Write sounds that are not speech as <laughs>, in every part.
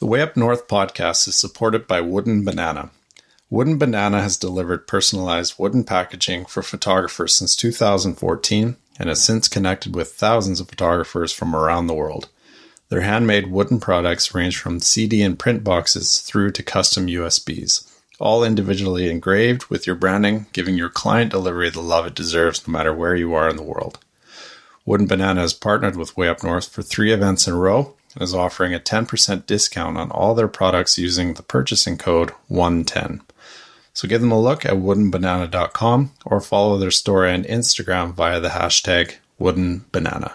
The Way Up North podcast is supported by Wooden Banana. Wooden Banana has delivered personalized wooden packaging for photographers since 2014 and has since connected with thousands of photographers from around the world. Their handmade wooden products range from CD and print boxes through to custom USBs, all individually engraved with your branding, giving your client delivery the love it deserves no matter where you are in the world. Wooden Banana has partnered with Way Up North for three events in a row is offering a 10% discount on all their products using the purchasing code 110. So give them a look at woodenbanana.com or follow their store on Instagram via the hashtag woodenbanana.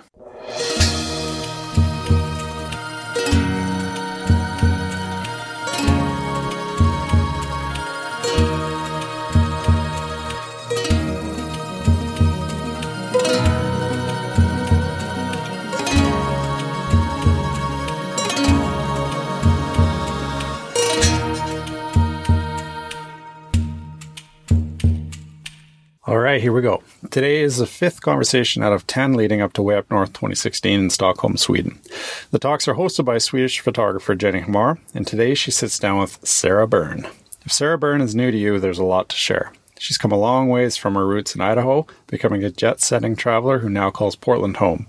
All right, here we go. Today is the fifth conversation out of 10 leading up to Way Up North 2016 in Stockholm, Sweden. The talks are hosted by Swedish photographer Jenny Hamar, and today she sits down with Sarah Byrne. If Sarah Byrne is new to you, there's a lot to share. She's come a long ways from her roots in Idaho, becoming a jet setting traveler who now calls Portland home.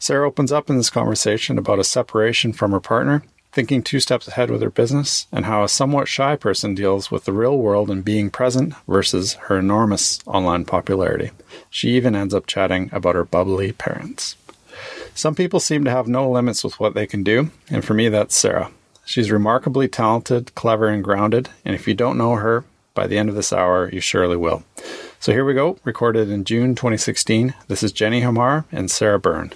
Sarah opens up in this conversation about a separation from her partner thinking two steps ahead with her business, and how a somewhat shy person deals with the real world and being present versus her enormous online popularity. She even ends up chatting about her bubbly parents. Some people seem to have no limits with what they can do, and for me, that's Sarah. She's remarkably talented, clever, and grounded, and if you don't know her, by the end of this hour, you surely will. So here we go, recorded in June 2016. This is Jenny Hamar and Sarah Byrne.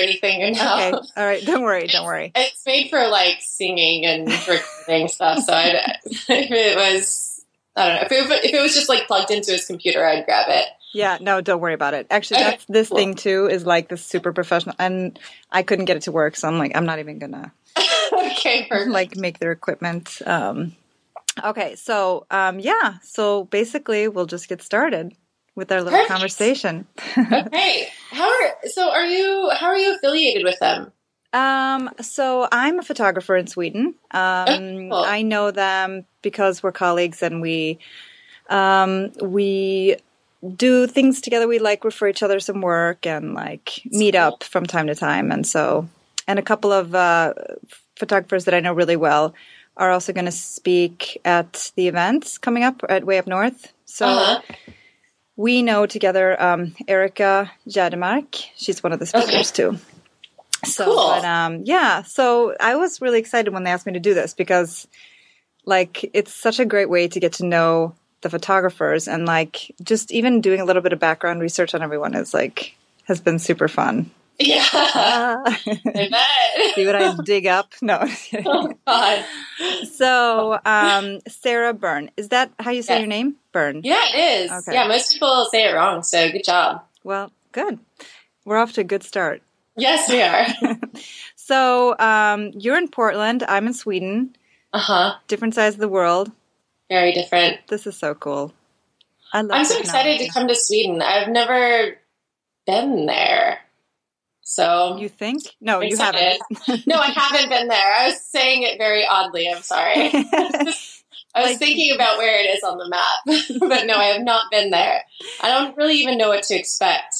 Anything you know. Okay. All right. Don't worry. Don't worry. <laughs> It's made for like singing and recording stuff. So I'd, <laughs> if it was, I don't know, if it, if it was just like plugged into his computer, I'd grab it. Yeah. No, don't worry about it. Actually, that's this cool. thing too is like the super professional, and I couldn't get it to work, so I'm like, I'm not even gonna <laughs> okay, perfect. like make their equipment. Um, okay. So, um, yeah. So basically, we'll just get started with our little Perfect. conversation. <laughs> okay, how are so? Are you how are you affiliated with them? Um, so I'm a photographer in Sweden. Um, cool. I know them because we're colleagues and we, um, we do things together. We like refer each other some work and like meet up from time to time. And so, and a couple of, uh, photographers that I know really well are also going to speak at the events coming up at Way Up North. So, Uh-huh. We know together um, Erica Jademark. She's one of the speakers too. So, Cool. but um, yeah, so I was really excited when they asked me to do this because, like, it's such a great way to get to know the photographers and like just even doing a little bit of background research on everyone is like has been super fun. Yeah, <laughs> <laughs> Ah. Bet. <laughs> See what I dig up? No. oh God. so, um, Sarah Byrne, is that how you say Yeah. your name? Byrne. Yeah, it is. Okay. Yeah, most people say it wrong. So good job. Well, good. We're off to a good start. Yes, we are. So, um, you're in Portland. I'm in Sweden. uh huh. Different sides of the world. Very different. This is so cool. I love I'm so excited to come to Sweden. I've never been there. So You think? No, you haven't. no, I haven't been there. I was saying it very oddly. I'm sorry. <laughs> I was Like- thinking about where it is on the map, <laughs> but no, I have not been there. I don't really even know what to expect.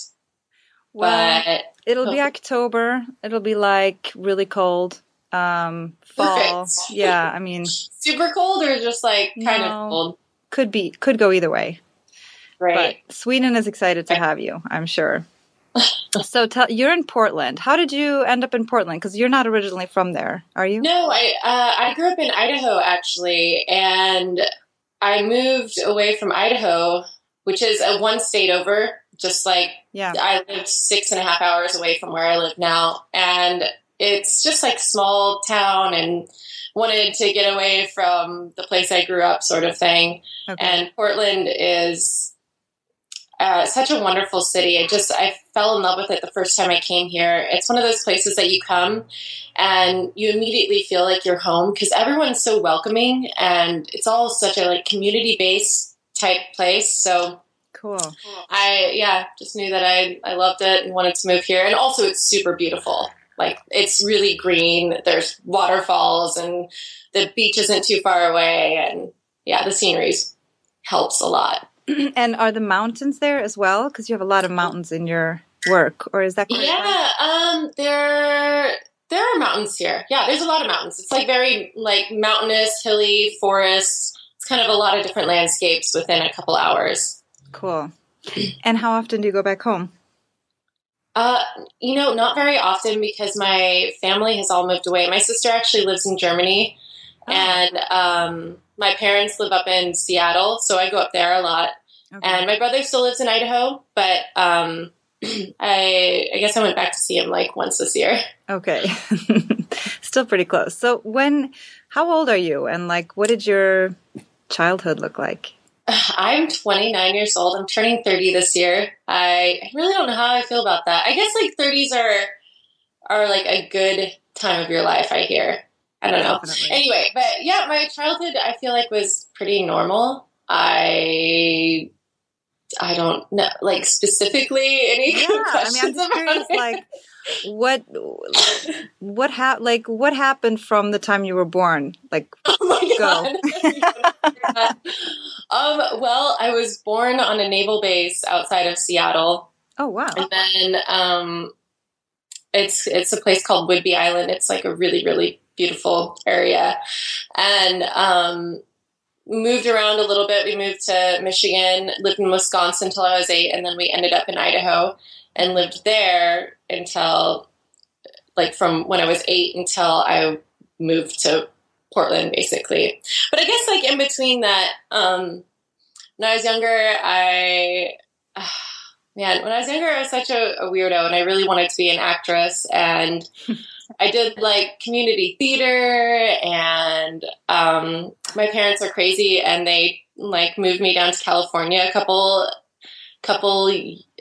well, but it'll be <laughs> October. It'll be like really cold. Um, fall. Perfect. Yeah, I mean, super cold or just like kind No. of cold? could be, could go either way. Right. But Sweden is excited to have you, I'm sure. <laughs> so tell, you're in Portland. How did you end up in Portland? Because you're not originally from there, are you? No, I uh, I grew up in Idaho actually, and I moved away from Idaho which is a one state over, just like Yeah. I lived six and a half hours away from where I live now. And it's just like small town and wanted to get away from the place I grew up, sort of thing. Okay. And Portland is uh, such a wonderful city. I just I fell in love with it the first time I came here. It's one of those places that you come and you immediately feel like you're home because everyone's so welcoming and it's all such a like community based type place. So cool. I yeah, just knew that I I loved it and wanted to move here. And also it's super beautiful. Like it's really green. There's waterfalls and the beach isn't too far away and yeah, the scenery helps a lot. <clears throat> And are the mountains there as well? Because you have a lot of mountains in your work, or is that correct? Yeah, um there there are mountains here. Yeah, there's a lot of mountains. It's like very like mountainous, hilly, forests. It's kind of a lot of different landscapes within a couple hours. Cool. <clears throat> And how often do you go back home? Uh, you know, not very often because my family has all moved away. My sister actually lives in Germany, Oh. and um, my parents live up in Seattle, so I go up there a lot. Okay. And my brother still lives in Idaho, but um, <clears throat> I, I guess I went back to see him like once this year. Okay. <laughs> Still pretty close. So when how old are you and like what did your childhood look like? <sighs> I'm 29 years old. I'm turning 30 this year. I, I really don't know how I feel about that. I guess like 30s are are like a good time of your life. I hear. I don't know. Definitely. Anyway, but yeah, my childhood I feel like was pretty normal. I I don't know like specifically any Yeah, I mean I'm <laughs> questions just about curious it. like what what ha- like what happened from the time you were born? Like <laughs> Oh my Go. god. <laughs> um, well, I was born on a naval base outside of Seattle. oh wow. And then um, it's it's a place called Whidbey Island. It's like a really really beautiful area, and um, moved around a little bit. We moved to Michigan, lived in Wisconsin until I was eight, and then we ended up in Idaho and lived there until like from when I was eight until I moved to Portland, basically. But I guess like in between that, um, when I was younger, I <sighs> man, when I was younger, I was such a, a weirdo, and I really wanted to be an actress, and <laughs> I did like community theater, and um, my parents are crazy, and they like moved me down to California a couple couple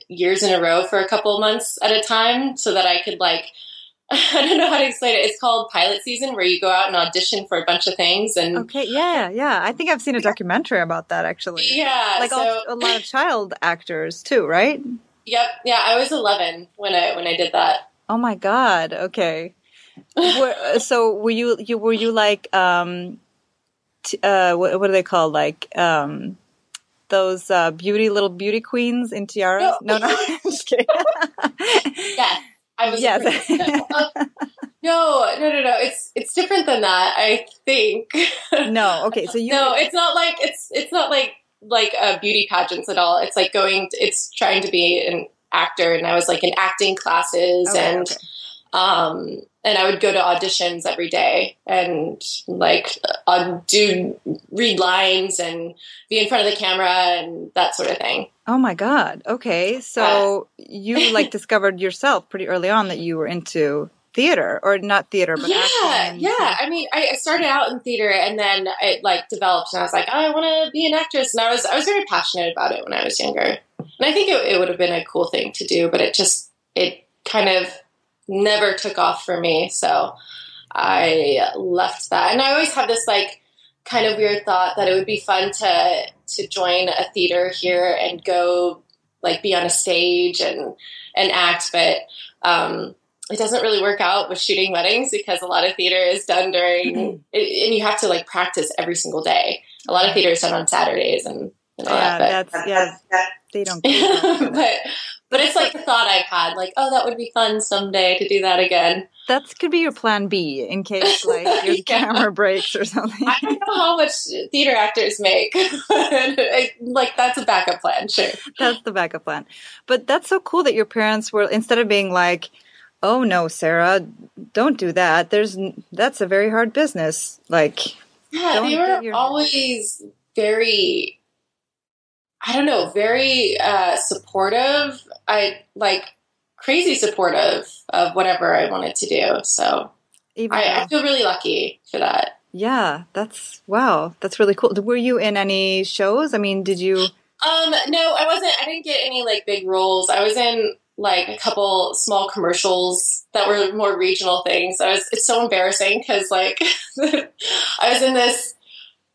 years in a row for a couple months at a time, so that I could like. <laughs> I don't know how to explain it. It's called pilot season, where you go out and audition for a bunch of things, and Okay, yeah, yeah. I think I've seen a documentary about that actually. yeah, Like so, a lot of child actors too, right? Yep, yeah. I was 11 when I when I did that. Oh my god. Okay. Were, so were you you were you like um t- uh what, what are they called like um those uh beauty little beauty queens in tiaras? No, No. no. <laughs> I'm just kidding. <laughs> Yeah, I was. Yes. Uh, <laughs> no, no, no, no. It's it's different than that. I think. no. Okay. So you no, it's not like it's it's not like like uh, beauty pageants at all. It's like going. To, it's trying to be an actor, and I was like in acting classes, Okay, and okay. Um, and I would go to auditions every day, and like uh, do read lines and be in front of the camera and that sort of thing. Oh my god. Okay. So you <laughs> like discovered yourself pretty early on that you were into theater or not theater but yeah, acting yeah. I mean, I I started out in theater, and then it like developed, and I was like, oh, I want to be an actress, and I was I was very passionate about it when I was younger, and I think it, it would have been a cool thing to do, but it just it kind of never took off for me, so I left that, and I always have this like kind of weird thought that it would be fun to to join a theater here and go like be on a stage and and act, but um, it doesn't really work out with shooting weddings because a lot of theater is done during it, and you have to like practice every single day. A lot of theater is done on Saturdays and, and all Yeah, that. that's yeah. They don't. <laughs> But, but it's like a thought I've had, like, oh, that would be fun someday to do that again. That could be your plan B in case like <laughs> your Yeah. camera breaks or something. I don't know how much theater actors make. <laughs> Like that's a backup plan, sure. That's the backup plan. But that's so cool that your parents were instead of being like, "Oh no, Sarah, don't do that. There's that's a very hard business." Like, Yeah, they were your- always very I don't know, very uh, supportive. I like crazy supportive of whatever I wanted to do. So Even I, I feel really lucky for that. yeah, that's wow, that's really cool. Were you in any shows? I mean, did you? Um, no, I wasn't. I didn't get any like big roles. I was in like a couple small commercials that were more regional things. I was. It's so embarrassing because like <laughs> I was in this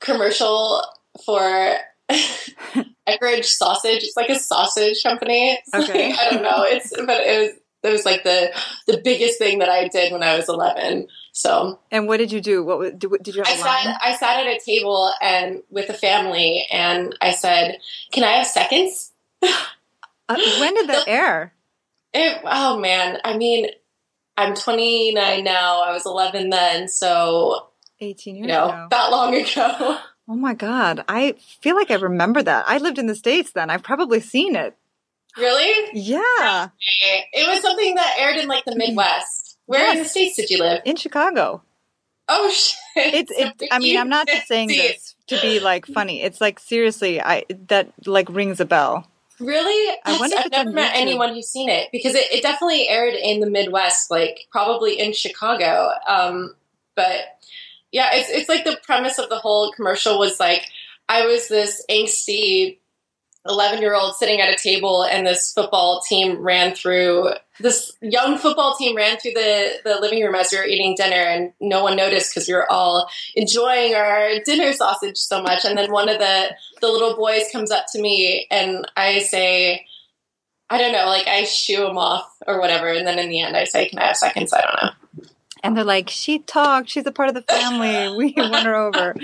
commercial for <laughs> Eckrich Sausage. It's like a sausage company. <laughs> It's Okay. like- I don't know. It's but it was it was like the the biggest thing that I did when I was eleven. So And what did you do? What did, did you I a line? sat I sat at a table and with a family and I said, "Can I have seconds?" Uh, when did that <laughs> air? It, oh man, I mean, I'm 29 now. I was 11 then, so Eighteen years you know, ago. that long ago. <laughs> Oh my god, I feel like I remember that. I lived in the states then. I've probably seen it. really? Yeah, It was something that aired in like the Midwest. Where in the states did you live? in Chicago. Oh <laughs> shit! It's. It, I mean, I'm not just saying this to be like funny. It's like seriously, I that like rings a bell. Really? I wonder if I've it's never met YouTube. anyone who's seen it because it, it definitely aired in the Midwest, like probably in Chicago. Um, but yeah, it's it's like the premise of the whole commercial was like I was this angsty eleven year old sitting at a table, and this football team ran through this young football team ran through the the living room as we were eating dinner, and no one noticed because we were all enjoying our dinner sausage so much. And then one of the the little boys comes up to me, and I say. I don't know, like I shoo him off or whatever, and then in the end I say, "Can I have seconds?" I don't know. And they're like, she talked. She's a part of the family. <laughs> We won her over.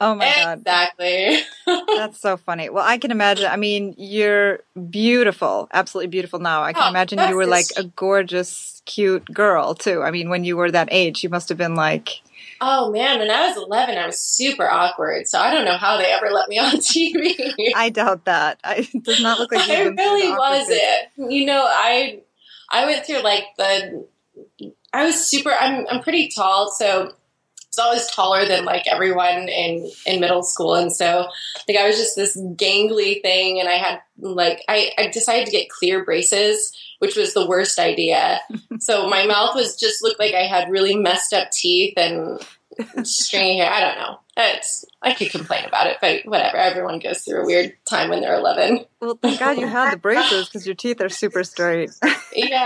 Oh my god, exactly. <laughs> that's so funny. Well, I can imagine. I mean, you're beautiful, absolutely beautiful now. I can Oh, imagine you were like a gorgeous, cute girl too. I mean, when you were that age, you must have been like, Oh man, when I was 11, I was super awkward. So I don't know how they ever let me on <laughs> TV. I doubt that. I, it does not look like you've I really was phase. it. You know, I I went through like the I was super I'm I'm pretty tall, so I was always taller than like everyone in in middle school and so like I was just this gangly thing and I had like I, I decided to get clear braces, which was the worst idea. <laughs> so my mouth was just looked like I had really messed up teeth and stringy hair. I don't know. It's I could complain about it, but whatever. Everyone goes through a weird time when they're 11. Well, thank God you had the <laughs> braces because your teeth are super straight. Yeah,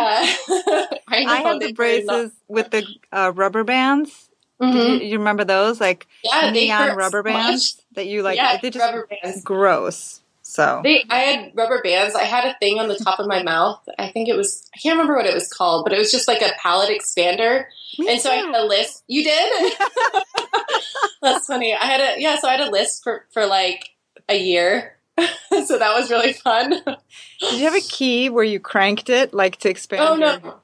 <laughs> I, I had the braces with the uh, rubber bands. Mhm. You, you remember those? Like Yeah, neon rubber so much. bands that you like. yeah, they just rubber bands. gross. So They, I had rubber bands. I had a thing on the top of my mouth. I think it was. I can't remember what it was called, but it was just like a palate expander. Me and so I had a list. You did? <laughs> That's funny. I had a yeah. So I had a list for for like a year. <laughs> so that was really fun. Did you have a key where you cranked it, like to expand? Oh your- no,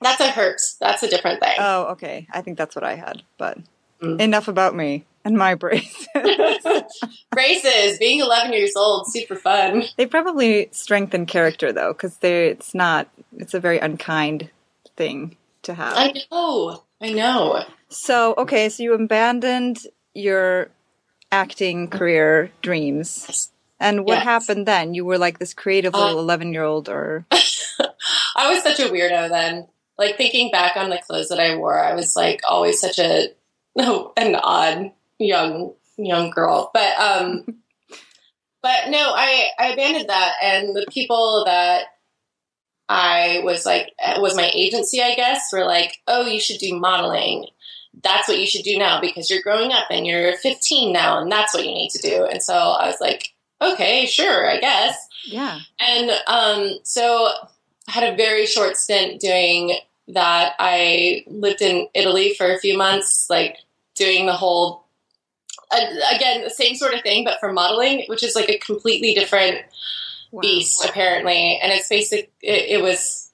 that's a Herbst. That's a different thing. Oh, okay. I think that's what I had. But Mm. enough about me and my braces. <laughs> Braces. Being 11 years old, super fun. they probably strengthen character though, because they it's not. It's a very unkind thing to have. I know. I know. So, okay, so you abandoned your acting career dreams. And what Yes. happened then? You were like this creative Uh, little 11 year old, or. <laughs> I was such a weirdo then. Like thinking back on the clothes that I wore, I was like always such a <laughs> an odd young young girl. But um <laughs> but no, I I abandoned that and the people that I was like was my agency, I guess, were like, "Oh, you should do modeling. That's what you should do now because you're growing up and you're 15 now and that's what you need to do." And so I was like, "Okay, sure, I guess." Yeah. And um, so I had a very short stint doing that. I lived in Italy for a few months, like doing the whole, again, the same sort of thing, but for modeling, which is like a completely different Wow. beast, apparently. And it's basic, it, it was,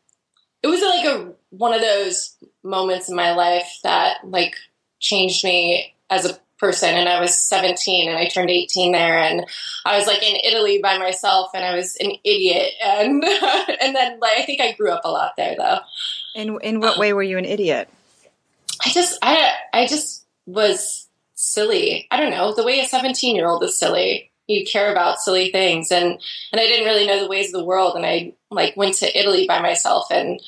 it was like a, one of those moments in my life that like changed me as a person. And I was 17 and I turned 18 there and I was like in Italy by myself and I was an idiot. And, <laughs> and then like, I think I grew up a lot there though. In, in what way were you an idiot? I just, I, I just was silly. I don't know the way a 17 year old is silly. you care about silly things and and I didn't really know the ways of the world and I like went to Italy by myself and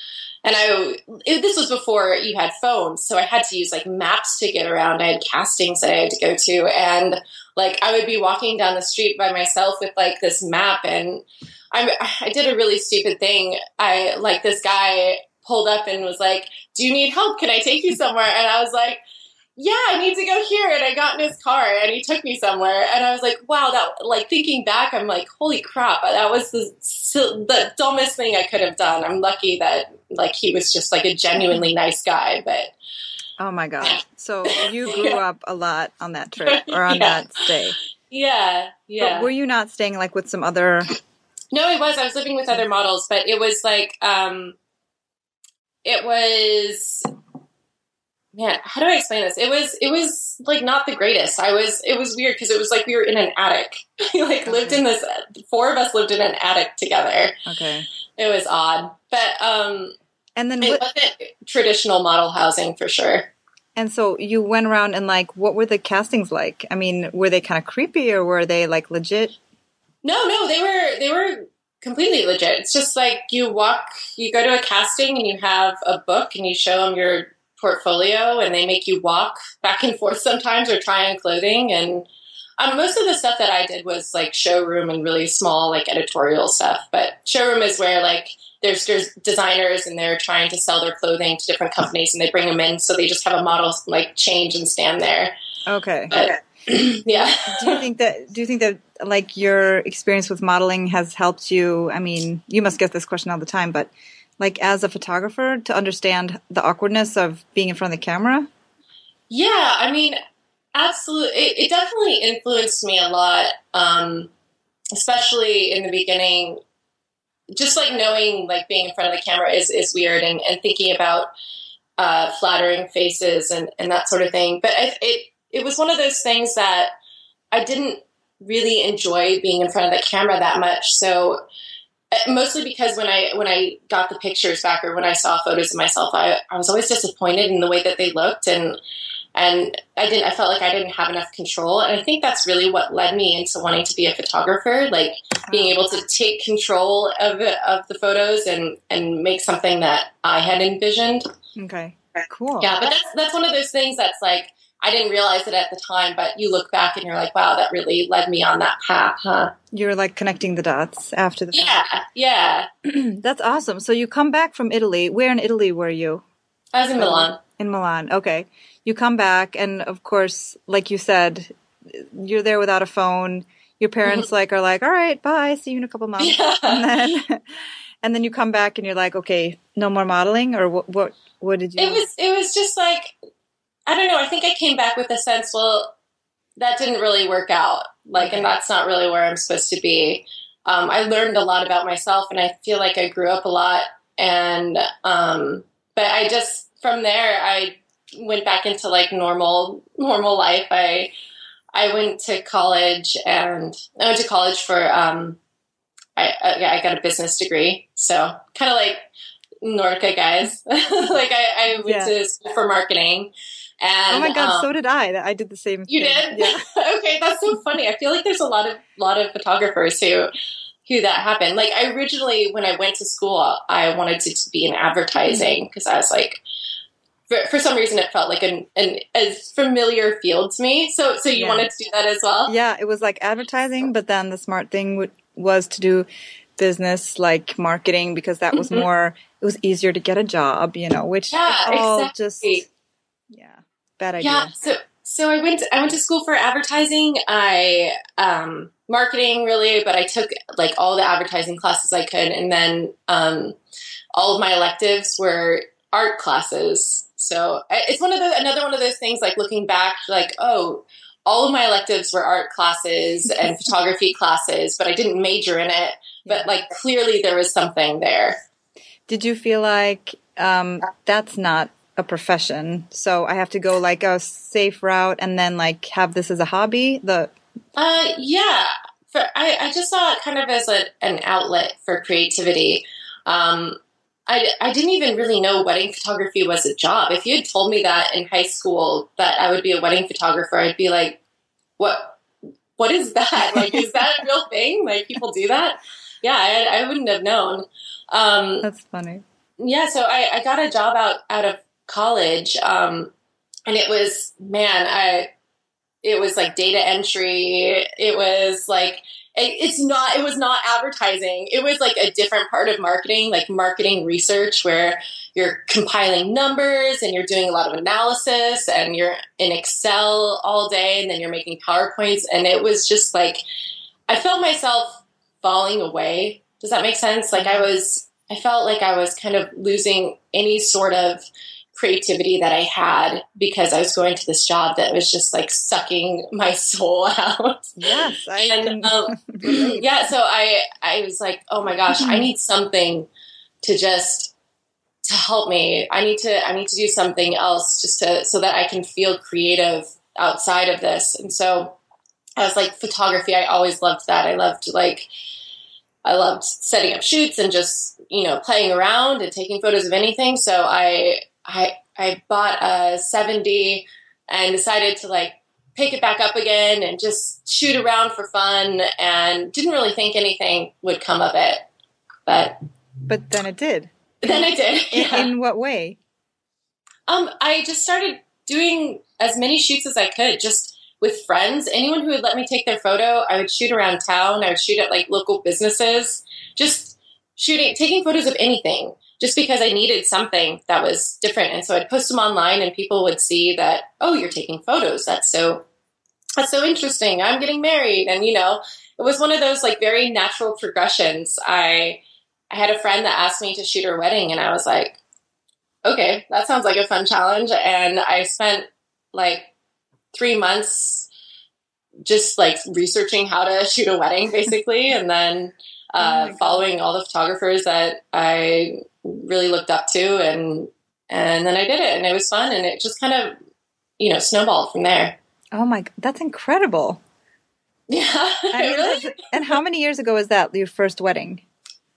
and I it, this was before you had phones, so I had to use like maps to get around. I had castings that I had to go to, and like I would be walking down the street by myself with like this map, and I I did a really stupid thing. I like this guy pulled up and was like, "Do you need help? Can I take you somewhere?" And I was like yeah, I need to go here. And I got in his car and he took me somewhere. And I was like, wow, that, like, thinking back, I'm like, holy crap, that was the, the dumbest thing I could have done. I'm lucky that, like, he was just like a genuinely nice guy. But, oh my God. So <laughs> you grew yeah. up a lot on that trip or on <laughs> yeah. that stay. Yeah. Yeah. But were you not staying like with some other? No, I was. I was living with other models, but it was like, um, it was man, how do I explain this? It was it was like not the greatest. I was it was weird because it was like we were in an attic. <laughs> we like okay. lived in this four of us lived in an attic together. Okay. It was odd. But um and then it what, wasn't traditional model housing for sure. And so you went around and like what were the castings like? I mean, were they kind of creepy or were they like legit? No, no, they were they were completely legit. It's just like you walk, you go to a casting and you have a book and you show them your portfolio and they make you walk back and forth sometimes or try on clothing and um, most of the stuff that I did was like showroom and really small like editorial stuff. But showroom is where like there's there's designers and they're trying to sell their clothing to different companies and they bring them in so they just have a model like change and stand there. Okay. But, okay. <clears throat> yeah. do you think that do you think that like your experience with modeling has helped you? I mean, you must get this question all the time, but like as a photographer to understand the awkwardness of being in front of the camera? Yeah, I mean, absolutely. It, it definitely influenced me a lot, um, especially in the beginning. Just like knowing, like being in front of the camera is, is weird, and, and thinking about uh, flattering faces and, and that sort of thing. But it, it it was one of those things that I didn't really enjoy being in front of the camera that much. So Uh, mostly because when I when I got the pictures back or when I saw photos of myself, I, I was always disappointed in the way that they looked and and I didn't I felt like I didn't have enough control and I think that's really what led me into wanting to be a photographer like being oh. able to take control of of the photos and and make something that I had envisioned. Okay. Cool. Yeah, but that's that's one of those things that's like I didn't realize it at the time, but you look back and you're like, wow, that really led me on that path, huh? You're like connecting the dots after the yeah, yeah. <clears throat> That's awesome. So you come back from Italy. Where in Italy were you? I was in Milan. In Milan, okay. You come back, and of course, like you said, you're there without a phone. Your parents mm-hmm. like are like, all right, bye, see you in a couple months, yeah. <laughs> and then and then you come back and you're like, okay, no more modeling, or what? What, what did you? It was it was just like I don't know. I think I came back with a sense, well, that didn't really work out. Like, and that's not really where I'm supposed to be. Um, I learned a lot about myself, and I feel like I grew up a lot. And um, but I just from there I went back into like normal normal life. I I went to college, and I went to college for um, I I got a business degree, so kind of like Nordica guys. <laughs> like I, I went yeah. to school for marketing. And, oh my god, um, so did I. I did the same. Thing. You thing. did? Yeah. <laughs> okay, that's so funny. I feel like there's a lot of lot of photographers who who that happened. Like I originally, when I went to school, I wanted to, to be in advertising because I was like, for, for, some reason, it felt like an, an a familiar field to me. So, so you yeah. wanted to do that as well? Yeah, it was like advertising, but then the smart thing was to do business like marketing because that was mm-hmm. more. It was easier to get a job, you know, which yeah, all exactly. just Bad idea. Yeah. So so I went I went to school for advertising. I um, marketing really, but I took like all the advertising classes I could, and then um, all of my electives were art classes. So it's one of the another one of those things. Like looking back, like oh, all of my electives were art classes <laughs> and photography classes, but I didn't major in it. But like clearly there was something there. Did you feel like um, that's not a profession. So I have to go like a safe route and then like have this as a hobby. The uh yeah, for I, I just saw it kind of as a, an outlet for creativity. Um, I, I didn't even really know wedding photography was a job. If you had told me that in high school that I would be a wedding photographer, I'd be like, what? what is that? <laughs> Like, is that a real thing? Like, people do that? Yeah, I, I wouldn't have known. Um, That's funny. yeah, so I, I got a job out out of college, um, and it was man, I it was like data entry. It was like it, it's not. It was not advertising. It was like a different part of marketing, like marketing research, where you're compiling numbers and you're doing a lot of analysis, and you're in Excel all day, and then you're making powerpoints, and it was just like I felt myself falling away. Does that make sense? Like I was, I felt like I was kind of losing any sort of creativity that I had because I was going to this job that was just like sucking my soul <laughs> out. Yes, I And um, yeah, so I I was like, oh my gosh, I need something to just to help me. I need to I need to do something else just to so that I can feel creative outside of this. And so I was like photography. I always loved that. I loved like I loved setting up shoots and just you know playing around and taking photos of anything. So I I I bought a 7D and decided to like pick it back up again and just shoot around for fun and didn't really think anything would come of it. But but then it did. then I did. Yeah. in what way? Um, I just started doing as many shoots as I could, just with friends. Anyone who would let me take their photo, I would shoot around town. I would shoot at like local businesses, just shooting, taking photos of anything, just because I needed something that was different. And so I'd post them online, and people would see that, oh, you're taking photos. That's so, that's so interesting. I'm getting married, and you know, it was one of those like very natural progressions. I, I had a friend that asked me to shoot her wedding, and I was like okay, that sounds like a fun challenge. And I spent like three months just like researching how to shoot a wedding, basically, and then Oh uh, God. following all the photographers that I really looked up to, and and then I did it, and it was fun, and it just kind of you know snowballed from there. Oh my, that's incredible. Yeah, <laughs> I mean, really. And how many years ago was that your first wedding?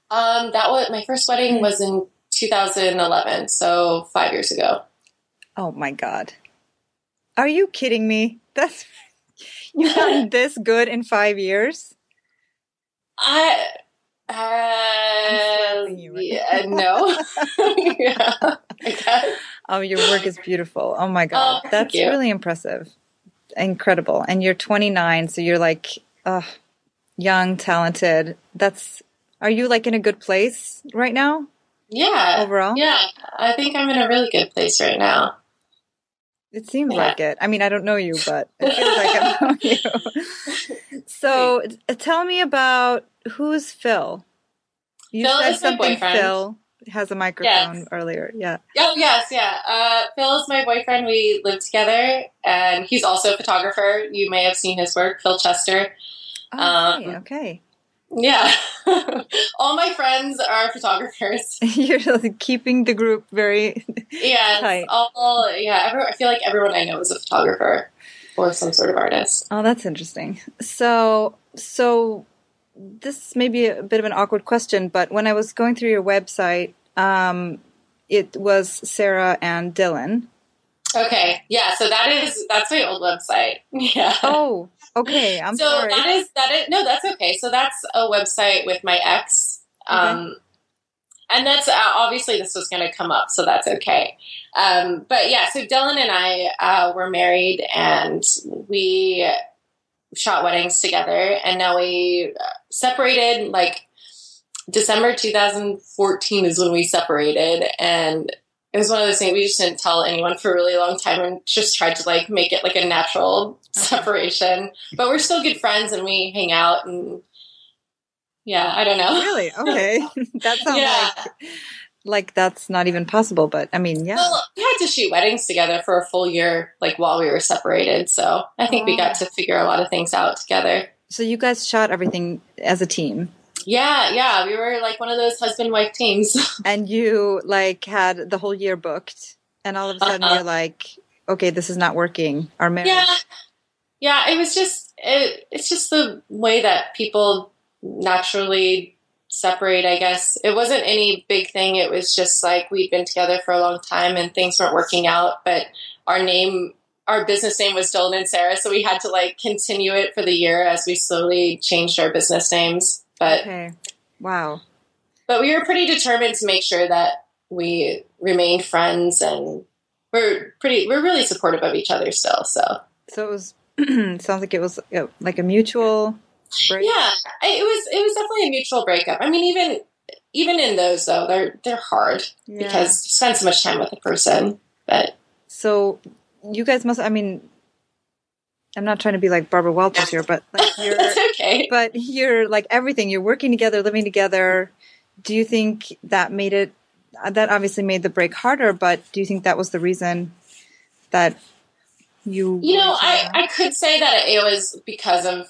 Um, that was my first wedding was in 2011, so five years ago. Oh my god. Are you kidding me? <laughs> That's you've gotten <laughs> this good in five years? I, uh, you right yeah, no. <laughs> yeah. <laughs> Oh, your work is beautiful. Oh my god. Oh, That's you. really impressive. Incredible. And you're 29, so you're like uh young, talented. That's are you like in a good place right now? Yeah. Overall? Yeah. I think I'm in a really good place right now. It seems Yeah. like it. I mean, I don't know you, <laughs> but it feels like I know you. <laughs> So, tell me about who's Phil? You Phil said is my something. boyfriend. Phil has a microphone Yes. earlier. Yeah. Oh, yes, yeah. Uh, Phil is my boyfriend. We live together, and he's also a photographer. You may have seen his work, Phil Chester. Oh, Um, okay. okay. Yeah. <laughs> All my friends are photographers. <laughs> You're like keeping the group very. Yeah. All, yeah. Every, I feel like everyone I know is a photographer or some sort of artist. Oh, that's interesting. So, so this may be a bit of an awkward question, but when I was going through your website, um, it was Sarah and Dylan. Okay. Yeah. So that is, that's my old website. <laughs> Yeah. Oh, okay. I'm so sorry. that is that is no that's okay so that's a website with my ex um and that's uh, obviously this was going to come up so that's okay um but yeah so dylan and i uh, were married and we shot weddings together and now we uh, separated like december 2014 is when we separated and it was one of those things we just didn't tell anyone for a really long time and just tried to like make it like a natural <laughs> uh-huh. separation. But we're still good friends and we hang out and yeah, I don't know. really? <laughs> Okay. <laughs> that sounds Yeah. like like that's not even possible, but I mean, yeah. Well, we had to shoot weddings together for a full year, like while we were separated. So I think we got oh. to figure a lot of things out together. So you guys shot everything as a team, Yeah, yeah, we were like one of those husband wife teams. <laughs> and you like had the whole year booked, and all of a sudden Uh-huh. you're like, okay, this is not working. Our marriage. Yeah, yeah. It was just it, it's just the way that people naturally separate. I guess it wasn't any big thing. It was just like we'd been together for a long time and things weren't working out, but our name our business name was Dylan and Sarah, so we had to like continue it for the year as we slowly changed our business names. But Okay. Wow. but we were pretty determined to make sure that we remained friends and we're pretty we're really supportive of each other still. So So it was <clears throat> sounds like it was like a mutual break. yeah, it was it was definitely a mutual breakup. I mean, even even in those though, they're they're hard Yeah. because you spend so much time with a person. But So you guys must I mean I'm not trying to be like Barbara Walters here, but like <laughs> you're that's okay. but you're like everything you're working together living together do you think that made it uh, that obviously made the break harder but do you think that was the reason that you You know, I. I could say that it was because of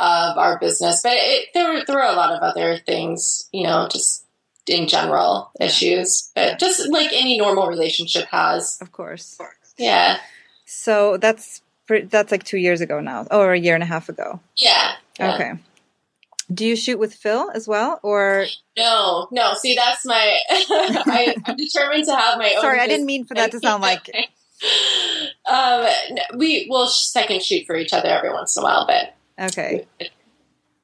of our business, but it, there were there were a lot of other things, you know, just in general issues, but just like any normal relationship has. of course Yeah, so that's pre- that's like two years ago now or a year and a half ago yeah. yeah. okay do you shoot with phil as well or No, no. See, that's my. <laughs> I, I'm determined to have my own. sorry i didn't mean for that to sound <laughs> like um, we will second shoot for each other every once in a while, but okay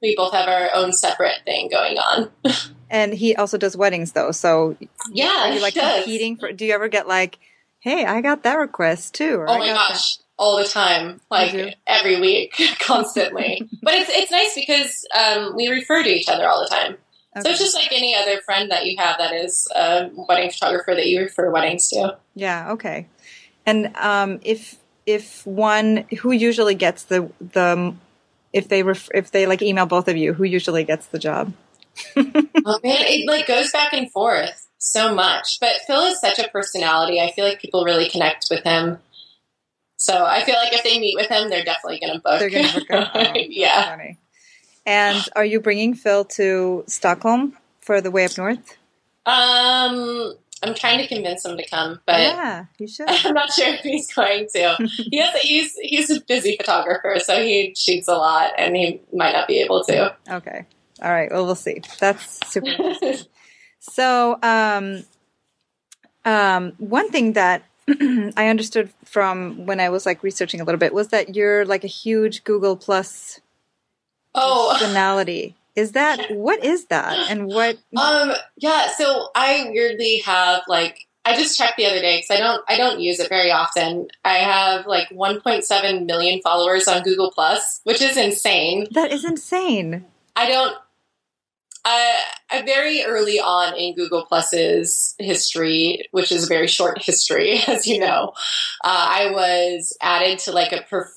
we both have our own separate thing going on. <laughs> and he also does weddings though so Yeah, are you like does. competing for do you ever get like hey i got that request too or Oh my gosh, all the time, like every week, <laughs> constantly. but it's it's nice because um, we refer to each other all the time. that. So it's just like any other friend that you have that is a wedding photographer that you refer weddings to. Yeah. Okay. And um, if if one who usually gets the the if they ref, if they like email both of you, who usually gets the job? <laughs> Oh man, it like goes back and forth so much. But Phil is such a personality. I feel like people really connect with him. So I feel like if they meet with him, they're definitely going to book. They're going to book. <laughs> Oh, yeah. Funny. And are you bringing Phil to Stockholm for the way up north? Um, I'm trying to convince him to come, but yeah, you should. <laughs> I'm not sure if he's going to. He has, he's he's a busy photographer, so he shoots a lot, and he might not be able to. Okay. All right. Well, we'll see. That's super. <laughs> So, um, um, one thing that <clears throat> I understood from when I was like researching a little bit was that you're like a huge Google Plus Oh, personality. Is that what is that, and what? <gasps> um, yeah. So I weirdly have like I just checked the other day because I don't I don't use it very often. I have like 1.7 million followers on Google Plus, which is insane. That is insane. I don't. I, I very early on in Google Plus's history, which is a very short history, <laughs> as you know, uh, I was added to like a perf-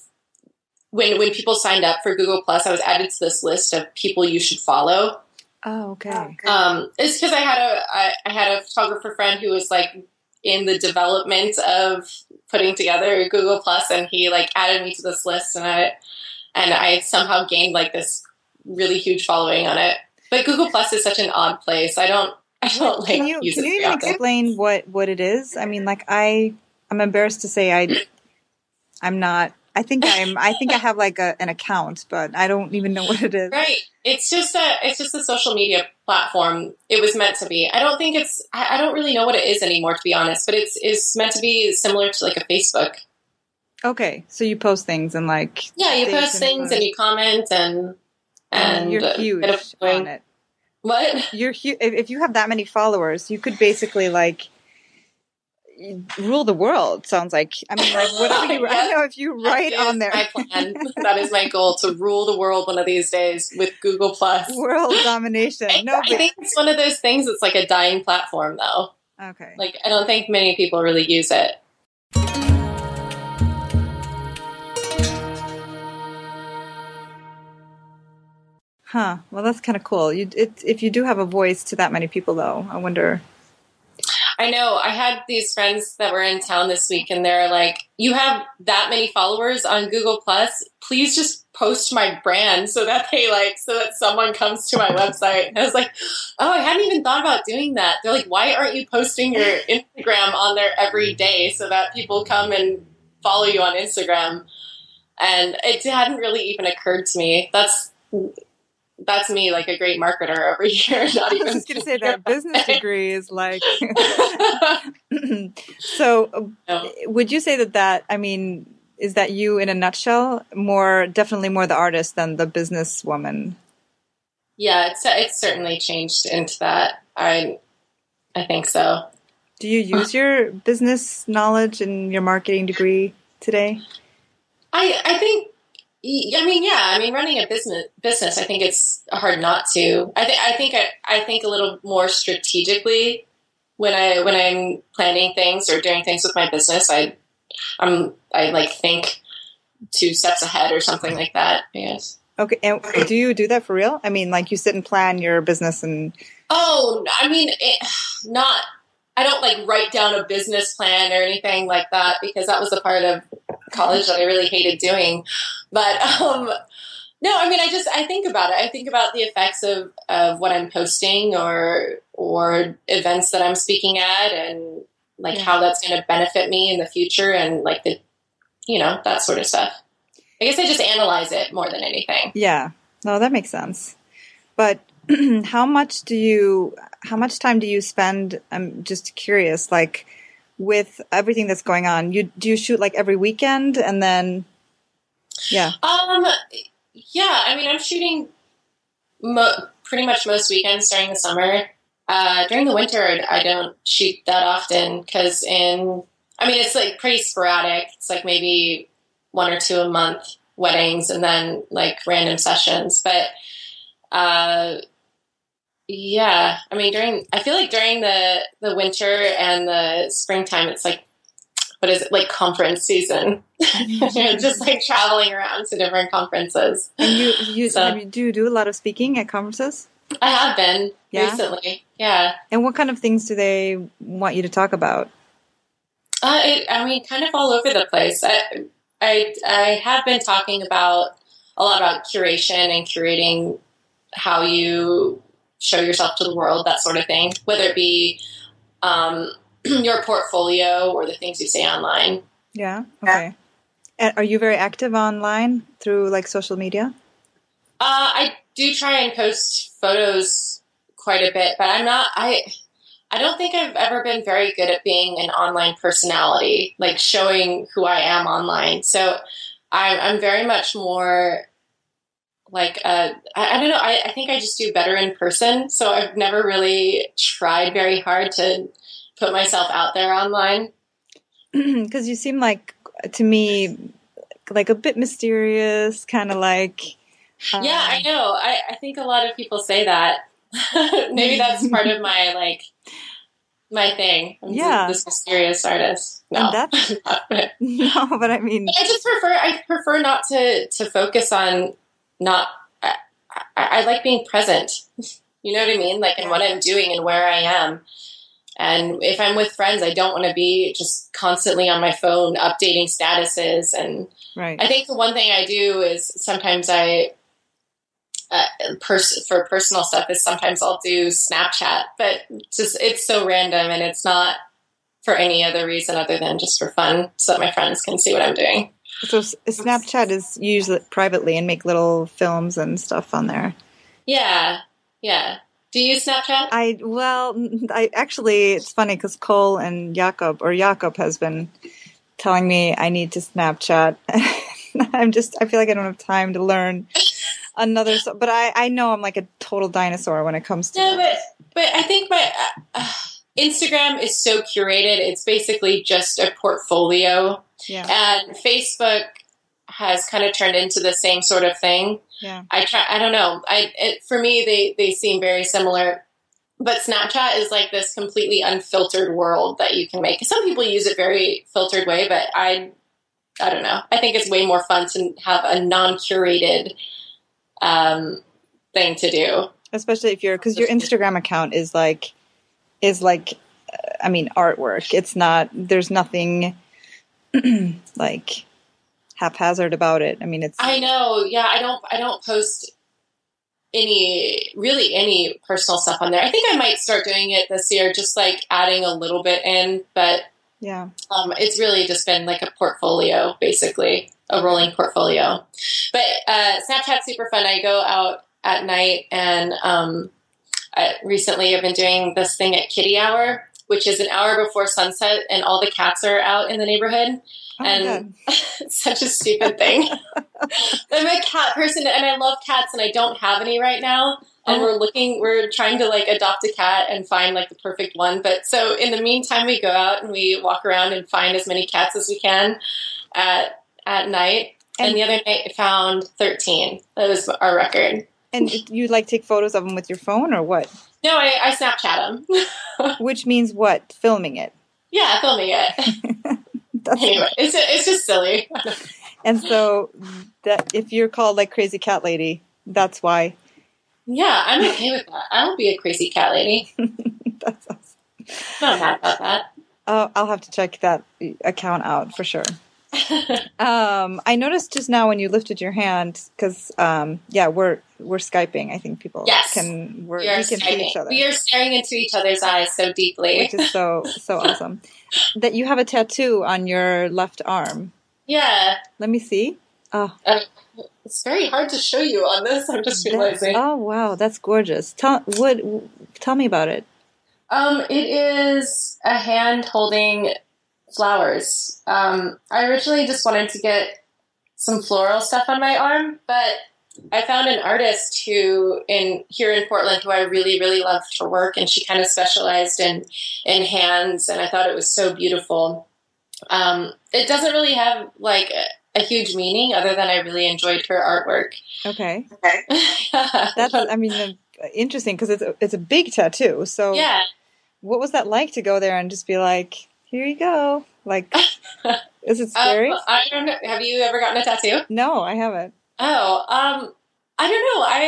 when when people signed up for Google Plus, I was added to this list of people you should follow. Oh, okay. Um, it's because I had a I, I had a photographer friend who was like in the development of putting together Google Plus, and he like added me to this list, and I and I somehow gained like this really huge following on it. But Google Plus is such an odd place. I don't I don't like Can you can you even often. explain what what it is? I mean, like I I'm embarrassed to say I I'm not. I think I'm. I think I have like a, an account, but I don't even know what it is. Right. It's just a it's just a social media platform. It was meant to be. I don't think it's I, I don't really know what it is anymore to be honest, but it's it's meant to be similar to like a Facebook. Okay, so you post things and like Yeah, you post things photos. and you comment and and you're huge bit of doing- on it. What? You're huge. If, if you have that many followers, you could basically like rule the world. Sounds like. I mean, like <laughs> whatever you. I Yes. know if you write on there, My plan. that is my goal to rule the world one of these days with Google Plus. <laughs> world domination. I, No, I think it's one of those things that's like a dying platform though. okay. Like I don't think many people really use it. Huh. Well, that's kind of cool. You, it, if you do have a voice to that many people, though, I wonder. I know. I had these friends that were in town this week, and they're like, "You have that many followers on Google Plus. Please just post my brand so that they like, so that someone comes to my website." And I was like, "Oh, I hadn't even thought about doing that." They're like, "Why aren't you posting your Instagram on there every day so that people come and follow you on Instagram?" And it hadn't really even occurred to me. That's that's me, like a great marketer over <laughs> here. Not I even was just going to say that business degree is like. <laughs> so, No. would you say that that? I mean, is that you in a nutshell? More definitely more the artist than the businesswoman. Yeah, it's it's certainly changed into that. I I think so. Do you use your business knowledge and your marketing degree today? I I think I mean yeah, I mean running a business business I think it's hard not to. I think I think I, I think a little more strategically when I when I'm planning things or doing things with my business. I I'm I like think two steps ahead or something like that. Yes. Okay, and do you do that for real? I mean, like you sit and plan your business and. Oh, I mean, it, not. I don't like write down a business plan or anything like that because that was the part of college that I really hated doing. But um, no, I mean, I just I think about it. I think about the effects of of what I'm posting or or events that I'm speaking at, and like how that's going to benefit me in the future, and like the you know that sort of stuff. I guess I just analyze it more than anything. Yeah. No, that makes sense. But <clears throat> how much do you how much time do you spend I'm just curious like with everything that's going on. You do you shoot like every weekend and then yeah. Um yeah, I mean I'm shooting mo- pretty much most weekends during the summer. Uh, during the winter, I don't shoot that often because in, I mean, it's like pretty sporadic. It's like maybe one or two a month weddings and then like random sessions. But uh, yeah, I mean during I feel like during the the winter and the springtime, it's like what is it like conference season? <laughs> just like traveling around to different conferences. And you you, so, you do you do a lot of speaking at conferences? I have been yeah? recently. Yeah. And what kind of things do they want you to talk about? Uh, it, I mean, kind of all over the place. I, I, I have been talking about a lot about curation and curating how you show yourself to the world, that sort of thing, whether it be um, <clears throat> your portfolio or the things you say online. Yeah. Okay. And are you very active online through like social media? Uh, I do try and post photos quite a bit, but I'm not. I I don't think I've ever been very good at being an online personality, like showing who I am online. So I'm, I'm very much more like uh, I, I, don't know. I, I, think I just do better in person. So I've never really tried very hard to put myself out there online. <clears throat> Because you seem like to me like a bit mysterious, kind of like. Um, yeah, I know. I, I think a lot of people say that. <laughs> Maybe that's part of my like my thing. I'm yeah, this mysterious artist. No, that's, <laughs> <laughs> no, but I mean, I just prefer. I prefer not to to focus on not. I, I, like being present. You know what I mean? Like in what I'm doing and where I am. And if I'm with friends, I don't want to be just constantly on my phone updating statuses. And right. I think the one thing I do is sometimes I uh, pers- for personal stuff is sometimes I'll do Snapchat, but just it's so random and it's not for any other reason other than just for fun, so that my friends can see what I'm doing. So Snapchat is used privately and make little films and stuff on there. Yeah, yeah. Do you use Snapchat? I well, I actually it's funny because Cole and Jakob or Jakob has been telling me I need to Snapchat. <laughs> I'm just I feel like I don't have time to learn <laughs> another. But I I know I'm like a total dinosaur when it comes to. No, but but I think my uh, uh, Instagram is so curated. It's basically just a portfolio. Yeah. And Facebook has kind of turned into the same sort of thing. Yeah. I try. I don't know. I it, for me they they seem very similar. But Snapchat is like this completely unfiltered world that you can make. Some people use it very filtered way, but I I don't know. I think it's way more fun to have a non-curated um, thing to do. Especially if you're because your Instagram account is like is like I mean artwork. It's not. There's nothing <clears throat> like haphazard about it. I mean, it's. I know. Yeah, I don't. I don't post any really any personal stuff on there. I think I might start doing it this year, just like adding a little bit in, but yeah, um, it's really just been like a portfolio, basically a rolling portfolio. But uh, Snapchat's super fun. I go out at night and um, I, recently I've been doing this thing at Kitty Hour, which is an hour before sunset, and all the cats are out in the neighborhood. Oh, and <laughs> such a stupid thing. <laughs> I'm a cat person, and I love cats, and I don't have any right now. And Oh. we're looking, we're trying to like adopt a cat and find like the perfect one. But so in the meantime, we go out and we walk around and find as many cats as we can at at night. And, And- the other night, I found 13. That was our record. And you like take photos of them with your phone or what? No, I, I Snapchat them. <laughs> Which means what? Filming it. yeah, filming it. <laughs> Anyway, it's it's just silly. And so that if you're called like crazy cat lady, that's why. Yeah, I'm okay with that. I'll be a crazy cat lady. <laughs> That's awesome. I'm not mad about that. Uh, I'll have to check that account out for sure. <laughs> um, I noticed just now when you lifted your hand because um, yeah, we're we're skyping. I think people Yes. can we're, We we can see each other, We are staring into each other's eyes so deeply. which is so so <laughs> awesome. That you have a tattoo on your left arm. Yeah, Let me see. Oh, uh, it's very hard to show you on this. I'm just that's, realizing. oh wow, that's gorgeous. Tell what? Tell me about it. Um, it is a hand holding flowers. Um, I originally just wanted to get some floral stuff on my arm, but I found an artist who in here in Portland who I really really loved her work, and she kind of specialized in in hands, and I thought it was so beautiful. Um, it doesn't really have like a, a huge meaning other than I really enjoyed her artwork. Okay, Okay, <laughs> that's I mean uh, interesting because it's a, it's a big tattoo. So yeah. what was that like to go there and just be like, here you go? Like, <laughs> is it scary? Um, I don't know. Have you ever gotten a tattoo? no, I haven't. Oh, um, I don't know. I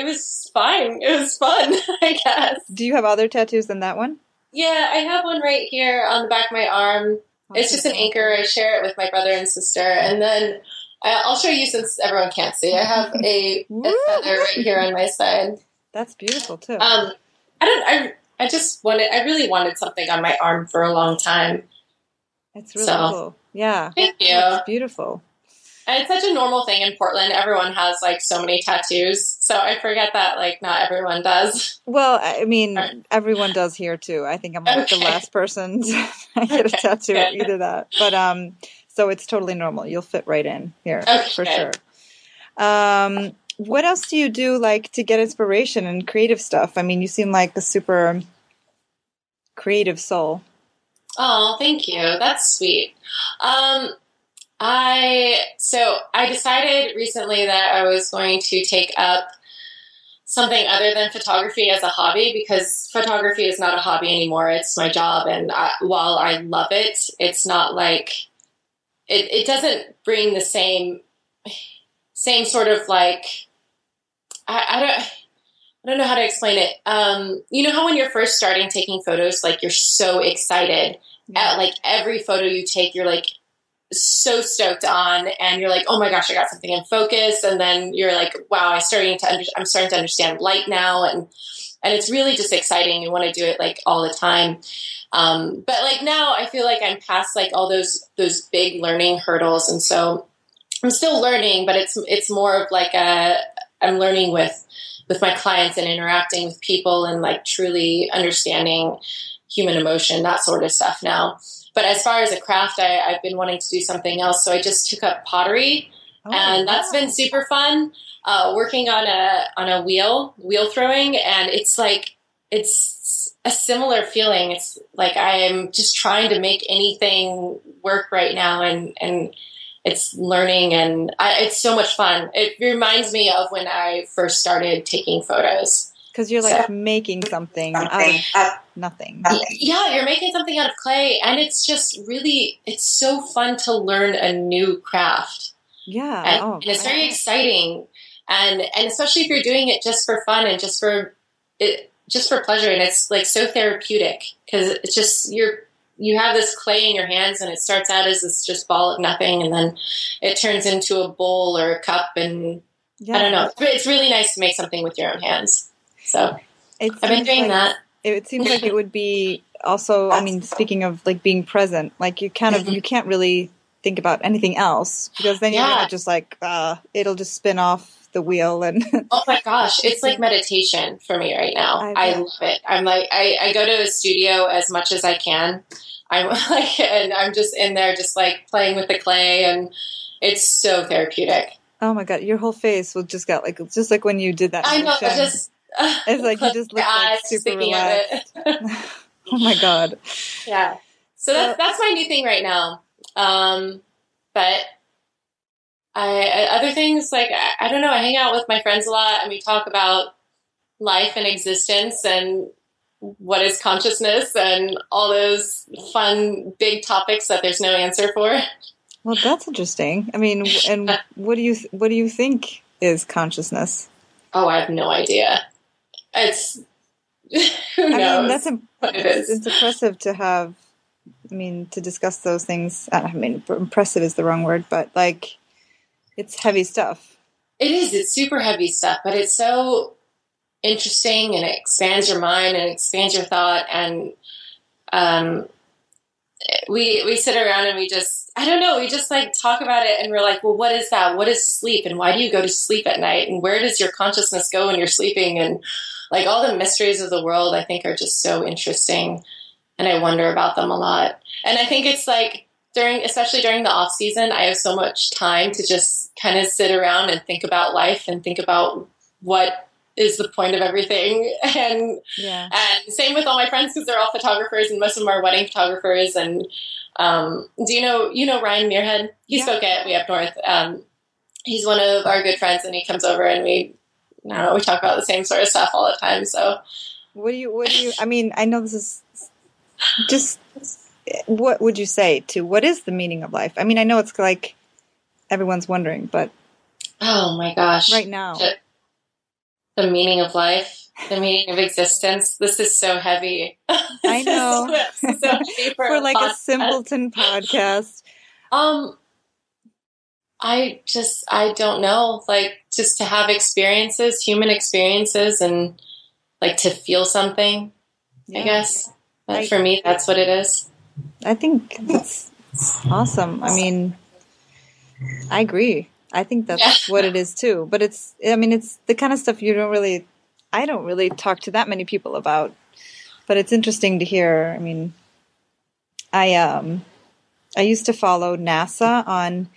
it was fine. It was fun, <laughs> I guess. Do you have other tattoos than that one? Yeah, I have one right here on the back of my arm. It's just an anchor. I share it with my brother and sister, and then I'll show you since everyone can't see. I have a, a <laughs> feather right here on my side. That's beautiful too. Um, I don't. I I just wanted. I really wanted something on my arm for a long time. it's really so- cool. Yeah, Thank you. it's beautiful. And it's such a normal thing in Portland. Everyone has like so many tattoos, so I forget that like not everyone does. Well, I mean, everyone does here too. I think I'm like the last person <laughs> to <laughs> get a tattoo, either that. But um, so it's totally normal. You'll fit right in here Okay, for sure. Um, what else do you do like to get inspiration and creative stuff? I mean, you seem like a super creative soul. Oh, thank you. That's sweet. Um, I so I decided recently that I was going to take up something other than photography as a hobby because photography is not a hobby anymore. It's my job, and I, while I love it, it's not like it. It doesn't bring the same same sort of like I, I don't. I don't know how to explain it. Um, you know how when you're first starting taking photos, like you're so excited at like every photo you take, you're like so stoked on, and you're like, oh my gosh, I got something in focus, and then you're like, wow, I starting to under- I'm starting to understand light now, and and it's really just exciting. You want to do it like all the time. Um, but like now, I feel like I'm past like all those those big learning hurdles, and so I'm still learning, but it's it's more of like a I'm learning with with my clients and interacting with people and like truly understanding human emotion, that sort of stuff now. But as far as a craft, I, I've been wanting to do something else. So I just took up pottery Oh, and that's wow. been super fun. Uh, working on a on a wheel, wheel throwing, and it's like it's a similar feeling. It's like I'm just trying to make anything work right now, and and it's learning, and I, it's so much fun. It reminds me of when I first started taking photos. because you're like So- making something out of nothing. Yeah, you're making something out of clay, and it's just really it's so fun to learn a new craft. Yeah. and, oh, and it's I- very exciting and and especially if you're doing it just for fun and just for it just for pleasure and it's like so therapeutic because it's just you're you have this clay in your hands and it starts out as this just ball of nothing and then it turns into a bowl or a cup and yeah, i don't know it's really nice to make something with your own hands so It i've been doing like- that It seems like it would be also. I mean, speaking of like being present, like you kind of you can't really think about anything else because then you're Yeah. just like uh, it'll just spin off the wheel and <laughs> oh my gosh it's like meditation for me right now. I i, love it. I'm like I, I go to a studio as much as i can. I'm <laughs> like and i'm just in there just like playing with the clay and it's so therapeutic. Oh my god your whole face was just got like just like when you did that i know just <laughs> It's like you just look like super relaxed. it. oh my god. Yeah. So that's that's my new thing right now. Um but I, I other things like I, I don't know i hang out with my friends a lot and we talk about life and existence and what is consciousness and all those fun big topics that there's no answer for. Well that's interesting. I mean and <laughs> what do you what do you think is consciousness? Oh i have no idea. It's <laughs> who i knows mean that's im- what it it's, it's impressive to have i mean to discuss those things. I mean impressive is the wrong word but like it's heavy stuff It is. It's super heavy stuff, but it's so interesting and it expands your mind and expands your thought. And um, we we sit around and we just I don't know. We just like talk about it and we're like, well, what is that? What is sleep? And why do you go to sleep at night? And where does your consciousness go when you're sleeping? And like all the mysteries of the world, I think are just so interesting, and I wonder about them a lot. And I think it's like during especially during the off season i have so much time to just kind of sit around and think about life and think about what is the point of everything <laughs> and yeah and same with all my friends because they're all photographers and most of them are wedding photographers and um, do you know you know ryan muirhead he Yeah. spoke at way up north um, he's one of our good friends and he comes over and we I don't know, we talk about the same sort of stuff all the time so What do you? What do you? I mean, I know this is just. What would you say to what is the meaning of life? I mean, I know it's like everyone's wondering, but oh my gosh right now, the, meaning of life, the meaning of existence. This is so heavy. <laughs> I know. So <laughs> for, for like a simpleton podcast, Um, I just I don't know. Like just to have experiences, human experiences, and like to feel something. I guess. But for me, that's what it is. I think that's awesome. I mean, I agree. I think that's Yeah. what it is too. But it's, I mean, it's the kind of stuff you don't really, I don't really talk to that many people about. But it's interesting to hear. I mean, I um, I used to follow NASA on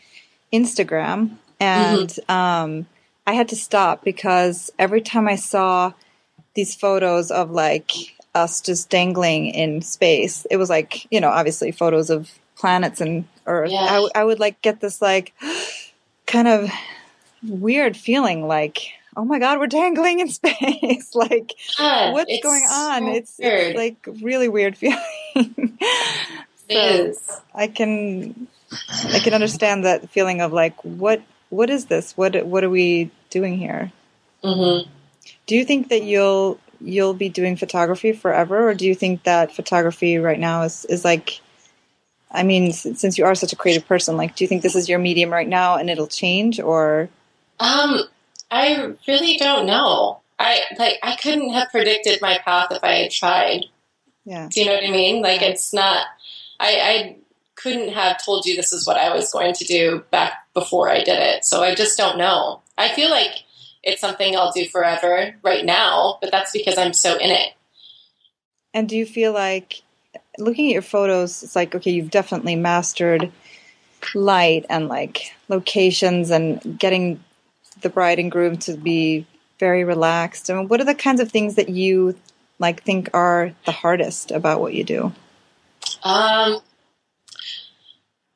Instagram, and um, I had to stop because every time I saw these photos of like us just dangling in space, it was like you know, obviously photos of planets and Earth. Yeah. I, w- I would like get this like <gasps> kind of weird feeling, like oh my god, we're dangling in <laughs> space, like Yeah, what's going on? so it's, it's like really weird <laughs> feeling. So is. I can I can understand that feeling of like what what is this? What what are we doing here? hmm Do you think that you'll you'll be doing photography forever, or do you think that photography right now is is like? I mean, since you are such a creative person, like, do you think this is your medium right now and it'll change, or Um, I really don't know. I like I couldn't have predicted my path if I had tried. yeah, Do you know what I mean? Like it's not. I, I couldn't have told you this is what I was going to do back before I did it. So I just don't know. I feel like it's something I'll do forever right now, but that's because I'm so in it. And do you feel like looking at your photos, it's like, okay, you've definitely mastered light and like locations and getting the bride and groom to be very relaxed. I mean, what are the kinds of things that you like think are the hardest about what you do? Um,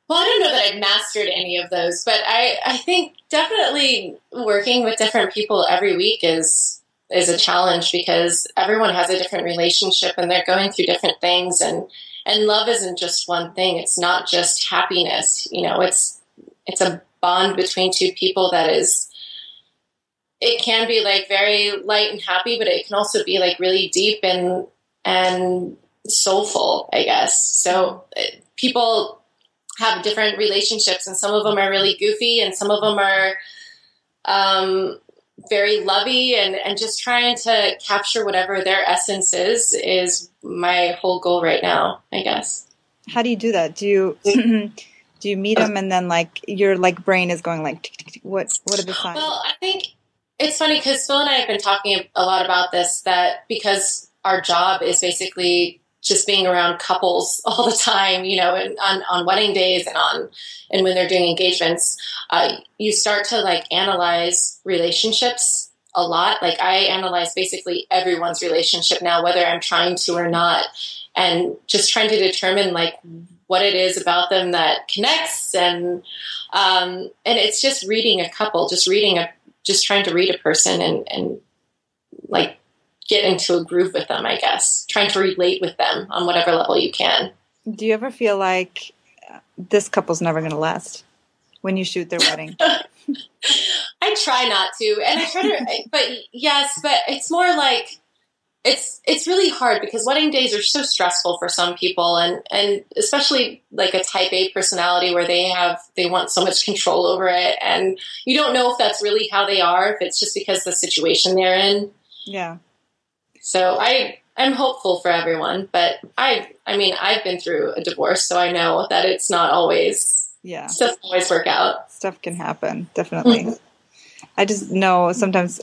well, I don't know that I've mastered any of those, but I, I think definitely working with different people every week is is a challenge because everyone has a different relationship and they're going through different things and and love isn't just one thing. It's not just happiness. You know, it's it's a bond between two people that is it can be like very light and happy, but it can also be like really deep and and soulful, I guess. So uh, people have different relationships, and some of them are really goofy, and some of them are um, very lovey, and and just trying to capture whatever their essence is is my whole goal right now. I guess. How do you do that? Do you <clears throat> do you meet them and then like your like brain is going like tick, tick, tick, what what are the signs? Well, I think it's funny because Phil and I have been talking a lot about this that because our job is basically just being around couples <laughs> all the time, you know, and on, on wedding days and on and when they're doing engagements, uh, you start to like analyze relationships a lot. Like I analyze basically everyone's relationship now, whether I'm trying to or not, and just trying to determine like what it is about them that connects and um, and it's just reading a couple, just reading a just trying to read a person and and like get into a groove with them, I guess. Trying to relate with them on whatever level you can. Do you ever feel like uh, this couple's never going to last when you shoot their wedding? <laughs> I try not to, and I try to, but yes, but it's more like it's it's really hard because wedding days are so stressful for some people, and and especially like a Type A personality where they have they want so much control over it, and you don't know if that's really how they are, if it's just because the situation they're in. Yeah. So I I'm hopeful for everyone, but I I mean I've been through a divorce, so I know that it's not always yeah stuff always work out. Stuff can happen, definitely. Mm-hmm. I just know sometimes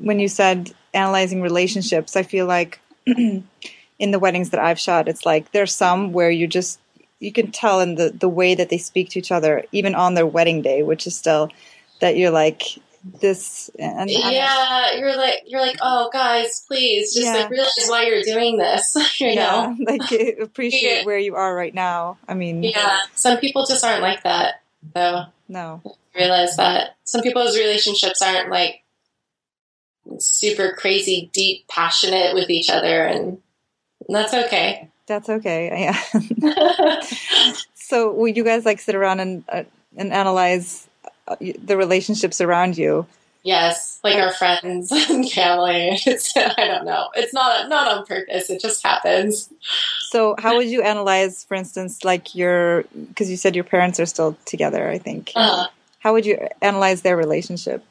when you said analyzing relationships, I feel like <clears throat> in the weddings that I've shot, it's like there's some where you just you can tell in the the way that they speak to each other, even on their wedding day, which is still that you're like this and yeah you're like you're like oh guys please just yeah. like realize why you're doing this <laughs> you yeah, know? <laughs> like appreciate yeah. where you are right now. I mean yeah some people just aren't like that though no. Realize that some people's relationships aren't like super crazy deep passionate with each other and that's okay. That's okay <laughs> yeah. So will you guys like sit around and uh, and analyze the relationships around you. Yes, like our friends <laughs> and family. It's, I don't know. It's not not on purpose. It just happens. So, how would you analyze, for instance, like your because you said your parents are still together? I think. Uh-huh. How would you analyze their relationship?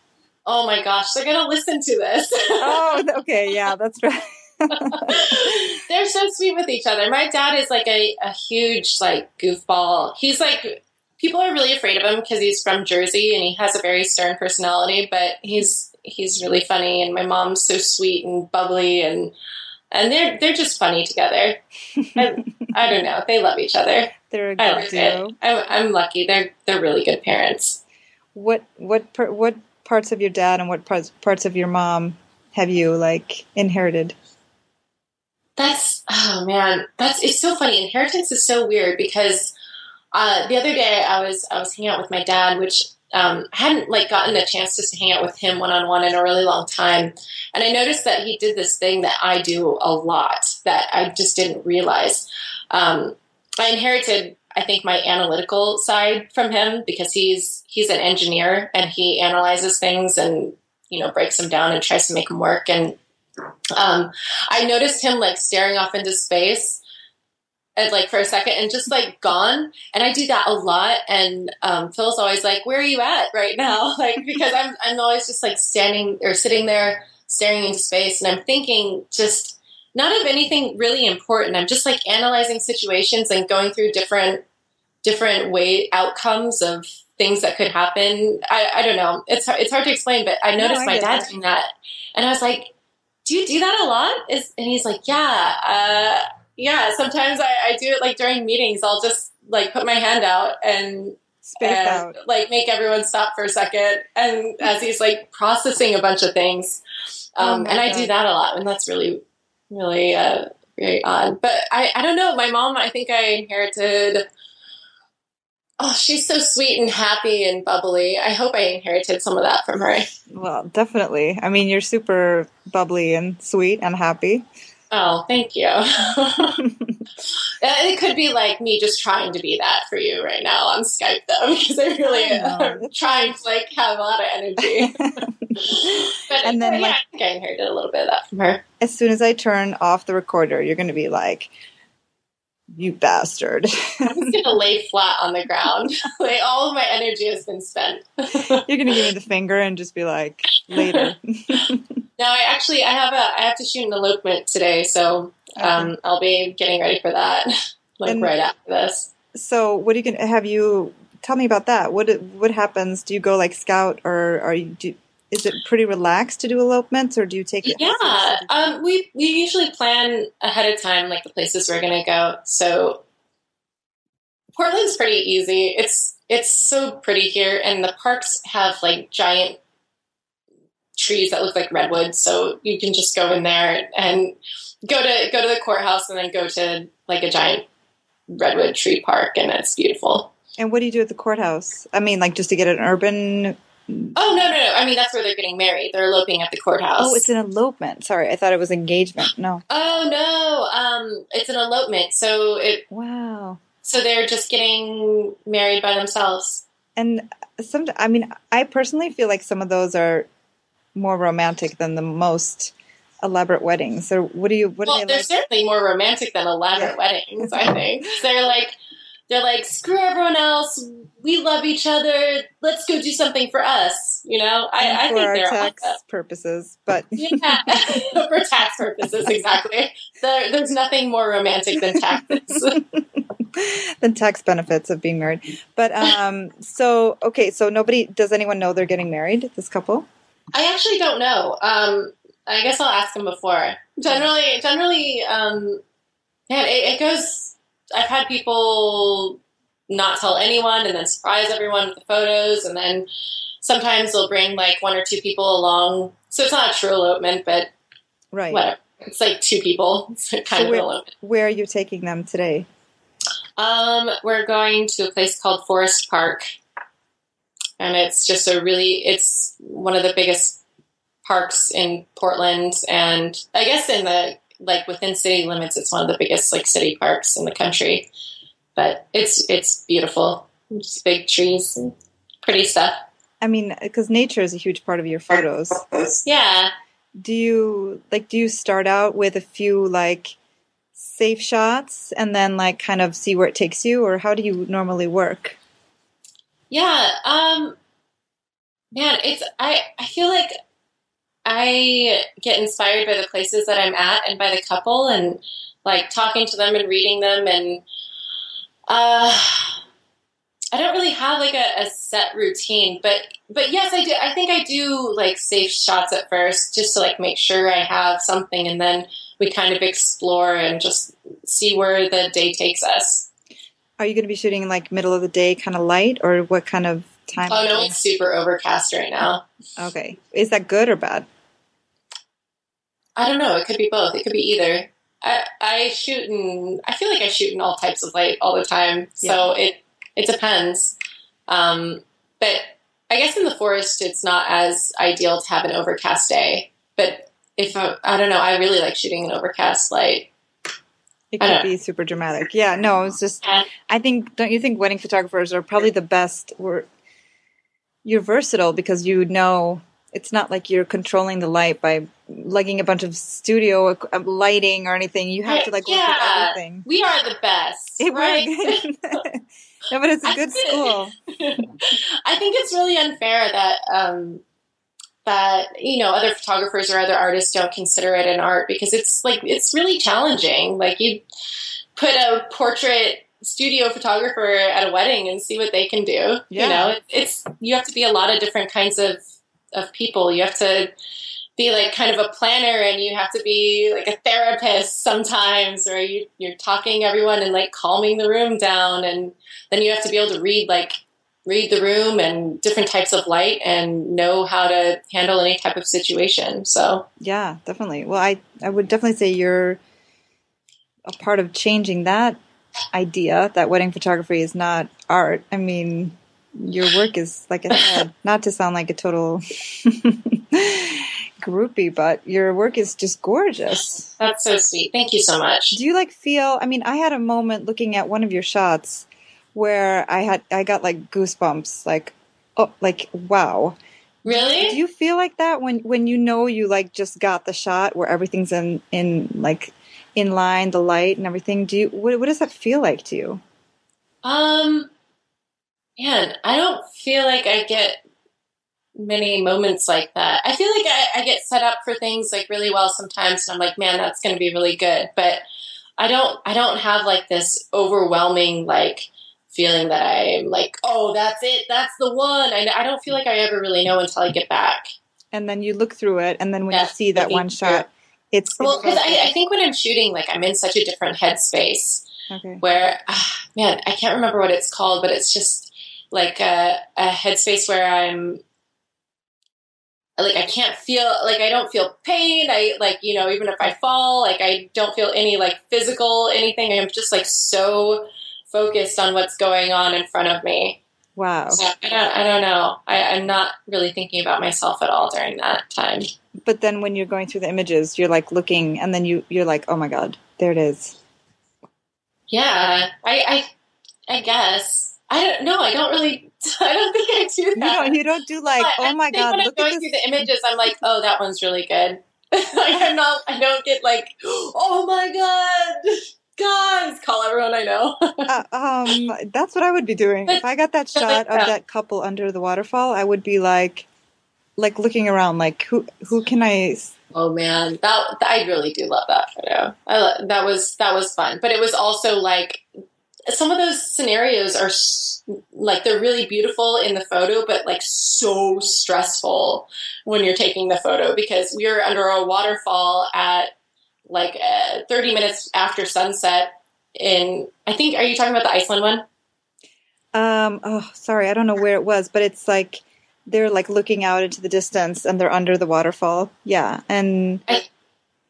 Oh my gosh, they're gonna listen to this. <laughs> oh, okay, yeah, that's right. <laughs> they're so sweet with each other. My dad is like a, a huge like goofball. He's like people are really afraid of him because he's from Jersey and he has a very stern personality, but he's he's really funny and my mom's so sweet and bubbly and and they're they're just funny together. I, <laughs> I don't know. They love each other. They're a good duo. I'm, I'm lucky. They're they're really good parents. What what what parts of your dad and what parts parts of your mom have you like inherited? That's oh man, that's it's so funny. Inheritance is so weird because uh, the other day I was I was hanging out with my dad, which um, I hadn't like gotten a chance to hang out with him one on one in a really long time, and I noticed that he did this thing that I do a lot that I just didn't realize. Um, I inherited, I think, my analytical side from him because he's he's an engineer and he analyzes things and you know breaks them down and tries to make them work. And um, I noticed him like staring off into space and like for a second and just like gone. And I do that a lot. And um, Phil's always like, "Where are you at right now?" <laughs> Like because I'm I'm always just like standing or sitting there staring into space, and I'm thinking just not of anything really important. I'm just like analyzing situations and going through different different way outcomes of things that could happen. I, I don't know. It's it's hard to explain, but I noticed no, I my dad that. doing that, and I was like, "Do you do that a lot?" Is and he's like, "Yeah." Uh, yeah, sometimes I, I do it like during meetings. I'll just like put my hand out and space and, out, like make everyone stop for a second, and as he's like processing a bunch of things. Oh um, oh and I God. do that a lot, and that's really, really uh, very odd. But I, I don't know. My mom, I think I inherited. Oh, she's so sweet and happy and bubbly. I hope I inherited some of that from her. Well, definitely. I mean, you're super bubbly and sweet and happy. Oh, thank you. <laughs> <laughs> it could be like me just trying to be that for you right now on Skype, though, <laughs> because I really am trying to like have a lot of energy. but and then, yeah, like, I think I inherited a little bit of that from her. As soon as I turn off the recorder, you're going to be like, "You bastard!" I'm just going to lay flat on the ground. like all of my energy has been spent. you're going to give me the finger and just be like, "Later." No, I actually I have a I have to shoot an elopement today, so um, I'll be getting ready for that <laughs> like and right after this. So, what are you going to have you tell me about that? What what happens? Do you go like scout or are you do is it pretty relaxed to do elopements, or do you take it? Yeah, um, we we usually plan ahead of time, like the places we're going to go. So Portland's pretty easy. It's it's so pretty here, and the parks have like giant trees that look like redwoods, so you can just go in there and go to go to the courthouse, and then go to like a giant redwood tree park, and it's beautiful. And what do you do at the courthouse? I mean, like just to get an urban. Oh no, no, no! I mean, that's where they're getting married. They're eloping at the courthouse. Oh, it's an elopement. Sorry, I thought it was engagement. No. Oh no, um, it's an elopement. So it. Wow. So they're just getting married by themselves. And some, I mean, I personally feel like some of those are more romantic than the most elaborate weddings. So, what do you? What well, are they they're like? certainly more romantic than elaborate Yeah. weddings. I think they're like they're like screw everyone else. We love each other. Let's go do something for us. You know, I, I for think they're tax awesome. purposes, but Yeah, <laughs> for tax purposes, exactly. There, there's nothing more romantic than taxes. <laughs> <laughs> the tax benefits of being married. But um, so okay, so nobody does anyone know they're getting married? This couple? I actually don't know. Um, I guess I'll ask them before. Generally, generally, um, man, it, it goes. I've had people not tell anyone and then surprise everyone with the photos, and then sometimes they'll bring like one or two people along. So it's not a true elopement, but Right. whatever. It's like two people. <laughs> It's kind So of where, elopement. where are you taking them today? Um, we're going to a place called Forest Park, and it's just a really it's one of the biggest parks in Portland, and I guess in the like within city limits, it's one of the biggest like city parks in the country. But it's it's beautiful, just big trees, and pretty stuff. I mean, because nature is a huge part of your photos. Yeah, Do you like? Do you start out with a few like safe shots and then like kind of see where it takes you, or how do you normally work? Yeah, um man, it's I I feel like I get inspired by the places that I'm at and by the couple and like talking to them and reading them and uh I don't really have like a, a set routine, but but yes, I do. I think I do like safe shots at first, just to like make sure I have something, and then we kind of explore and just see where the day takes us. Are you going to be shooting in like middle of the day, kind of light, or what kind of time? Oh no, it's super overcast right now. Okay, is that good or bad? I don't know. It could be both. It could be either. I, I shoot in. I feel like I shoot in all types of light all the time. So it it depends. Um, but I guess in the forest, it's not as ideal to have an overcast day. But if I, I don't know, I really like shooting in overcast light. It could be super dramatic. Yeah, no, it's just. I think. Don't you think wedding photographers are probably the best? We're you're versatile because you know it's not like you're controlling the light by lugging a bunch of studio uh, lighting or anything. You have to like work with Yeah. everything. we are the best, It right? <laughs> no, but it's a <laughs> good school. <laughs> I think it's really unfair that um, that you know other photographers or other artists don't consider it an art because it's like it's really challenging. Like you put a portrait studio photographer at a wedding and see what they can do. Yeah. You know, it's you have to be a lot of different kinds of of people. You have to be like kind of a planner and you have to be like a therapist sometimes or you, you're talking everyone and like calming the room down and then you have to be able to read like read the room and different types of light and know how to handle any type of situation so Yeah, definitely. Well, I I would definitely say you're a part of changing that idea that wedding photography is not art. I mean, your work is like I said, <laughs> not to sound like a total <laughs> groupie, but your work is just gorgeous. that's so sweet thank you so much Do you like feel? I mean, I had a moment looking at one of your shots where I had I got like goosebumps, like oh, like wow. really Do you feel like that when when you know you like just got the shot where everything's in in like in line, the light and everything? Do you what, what does that feel like to you? Um, man, I don't feel like I get many moments like that. I feel like I, I get set up for things like really well sometimes, and I'm like, man, that's going to be really good. But I don't, I don't have like this overwhelming like feeling that I'm like, oh, that's it, that's the one. I, I don't feel like I ever really know until I get back. and then you look through it, and then when you see that one shot, it's Well, because I, I think when I'm shooting, like I'm in such a different headspace okay. where, ah, man, I can't remember what it's called, but it's just like a, a headspace where I'm like I can't feel like I don't feel pain. I like you know even if I fall, like I don't feel any like physical anything. I'm just like so focused on what's going on in front of me. Wow. So I don't, I don't know. I, I'm not really thinking about myself at all during that time. But then when you're going through the images, you're like looking, and then you you're like, oh my god, there it is. Yeah, I, I, I guess I don't know. I don't really. <laughs> I don't think I do You that. don't you don't do like, But oh my god, when look I'm at going this. through the images, I'm like, oh, that one's really good. <laughs> like I'm not. I don't get like, <gasps> oh my god, <laughs> guys, call everyone I know. <laughs> Uh, um, that's what I would be doing if I got that shot of that. couple under the waterfall. I would be like, like looking around, like who who can I? oh man, that I really do love that photo. I lo- that was that was fun, but it was also like some of those scenarios are like they're really beautiful in the photo, but like so stressful when you're taking the photo because we were under a waterfall at like uh, 30 minutes after sunset. In I think, are you talking about the Iceland one? Um, oh, sorry, I don't know where it was, but it's like they're like looking out into the distance and they're under the waterfall. Yeah, and I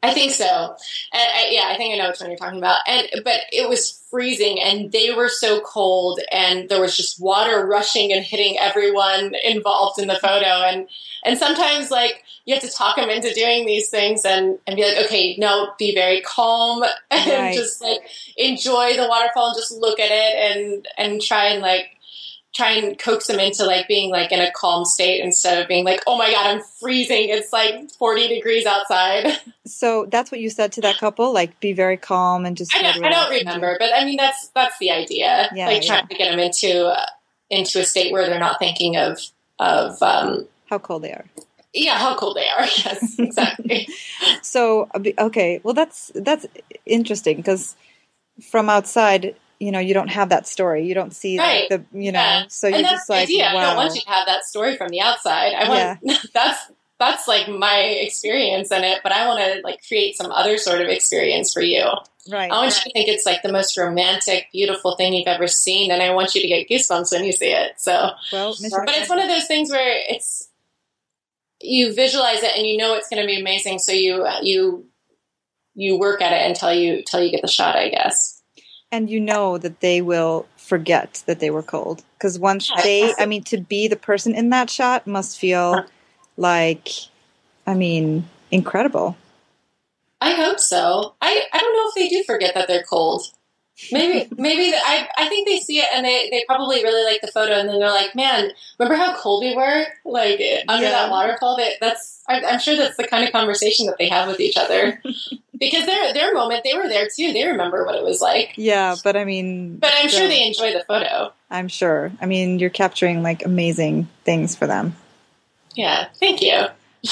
think so. And I, yeah, I think I know which one you're talking about. And but it was freezing, and they were so cold, and there was just water rushing and hitting everyone involved in the photo. And and sometimes like you have to talk them into doing these things, and and be like, okay, no, be very calm <laughs> and Right. just like enjoy the waterfall and just look at it and and try and like try and coax them into like being like in a calm state instead of being like, oh my god, I'm freezing. It's like 40 degrees outside. <laughs> so that's what you said to that couple, like be very calm and just. I don't, I don't relax and do- remember, but I mean that's that's the idea. Yeah, like trying to get them into uh, into a state where they're not thinking of of um, How cold they are. yeah how cold they are. <laughs> Yes, exactly. <laughs> So uh, okay, well that's that's interesting because from outside, you know, you don't have that story. You don't see Right. like, the you know, Yeah. so you're and that's just the like, idea. I don't want you to have that story from the outside. I want <laughs> that's that's like my experience in it, but I want to like create some other sort of experience for you. right. I want you to think it's like the most romantic, beautiful thing you've ever seen, and I want you to get goosebumps when you see it. So well, mission but it's one of those things where it's you visualize it and you know it's going to be amazing so you uh, you you work at it until you until you get the shot i guess and you know that they will forget that they were cold. Because once they i mean to be the person in that shot must feel like i mean incredible. I hope so. I i don't know if they do forget that they're cold. Maybe <laughs> maybe the, I, I think they see it and they, they probably really like the photo and then they're like man remember how cold we were like under Yeah. that waterfall? That that's I, i'm sure that's the kind of conversation that they have with each other <laughs> because their their moment they were there too they remember what it was like. Yeah but i mean but i'm sure they enjoy the photo. I'm sure. I mean you're capturing like amazing things for them. Yeah thank you.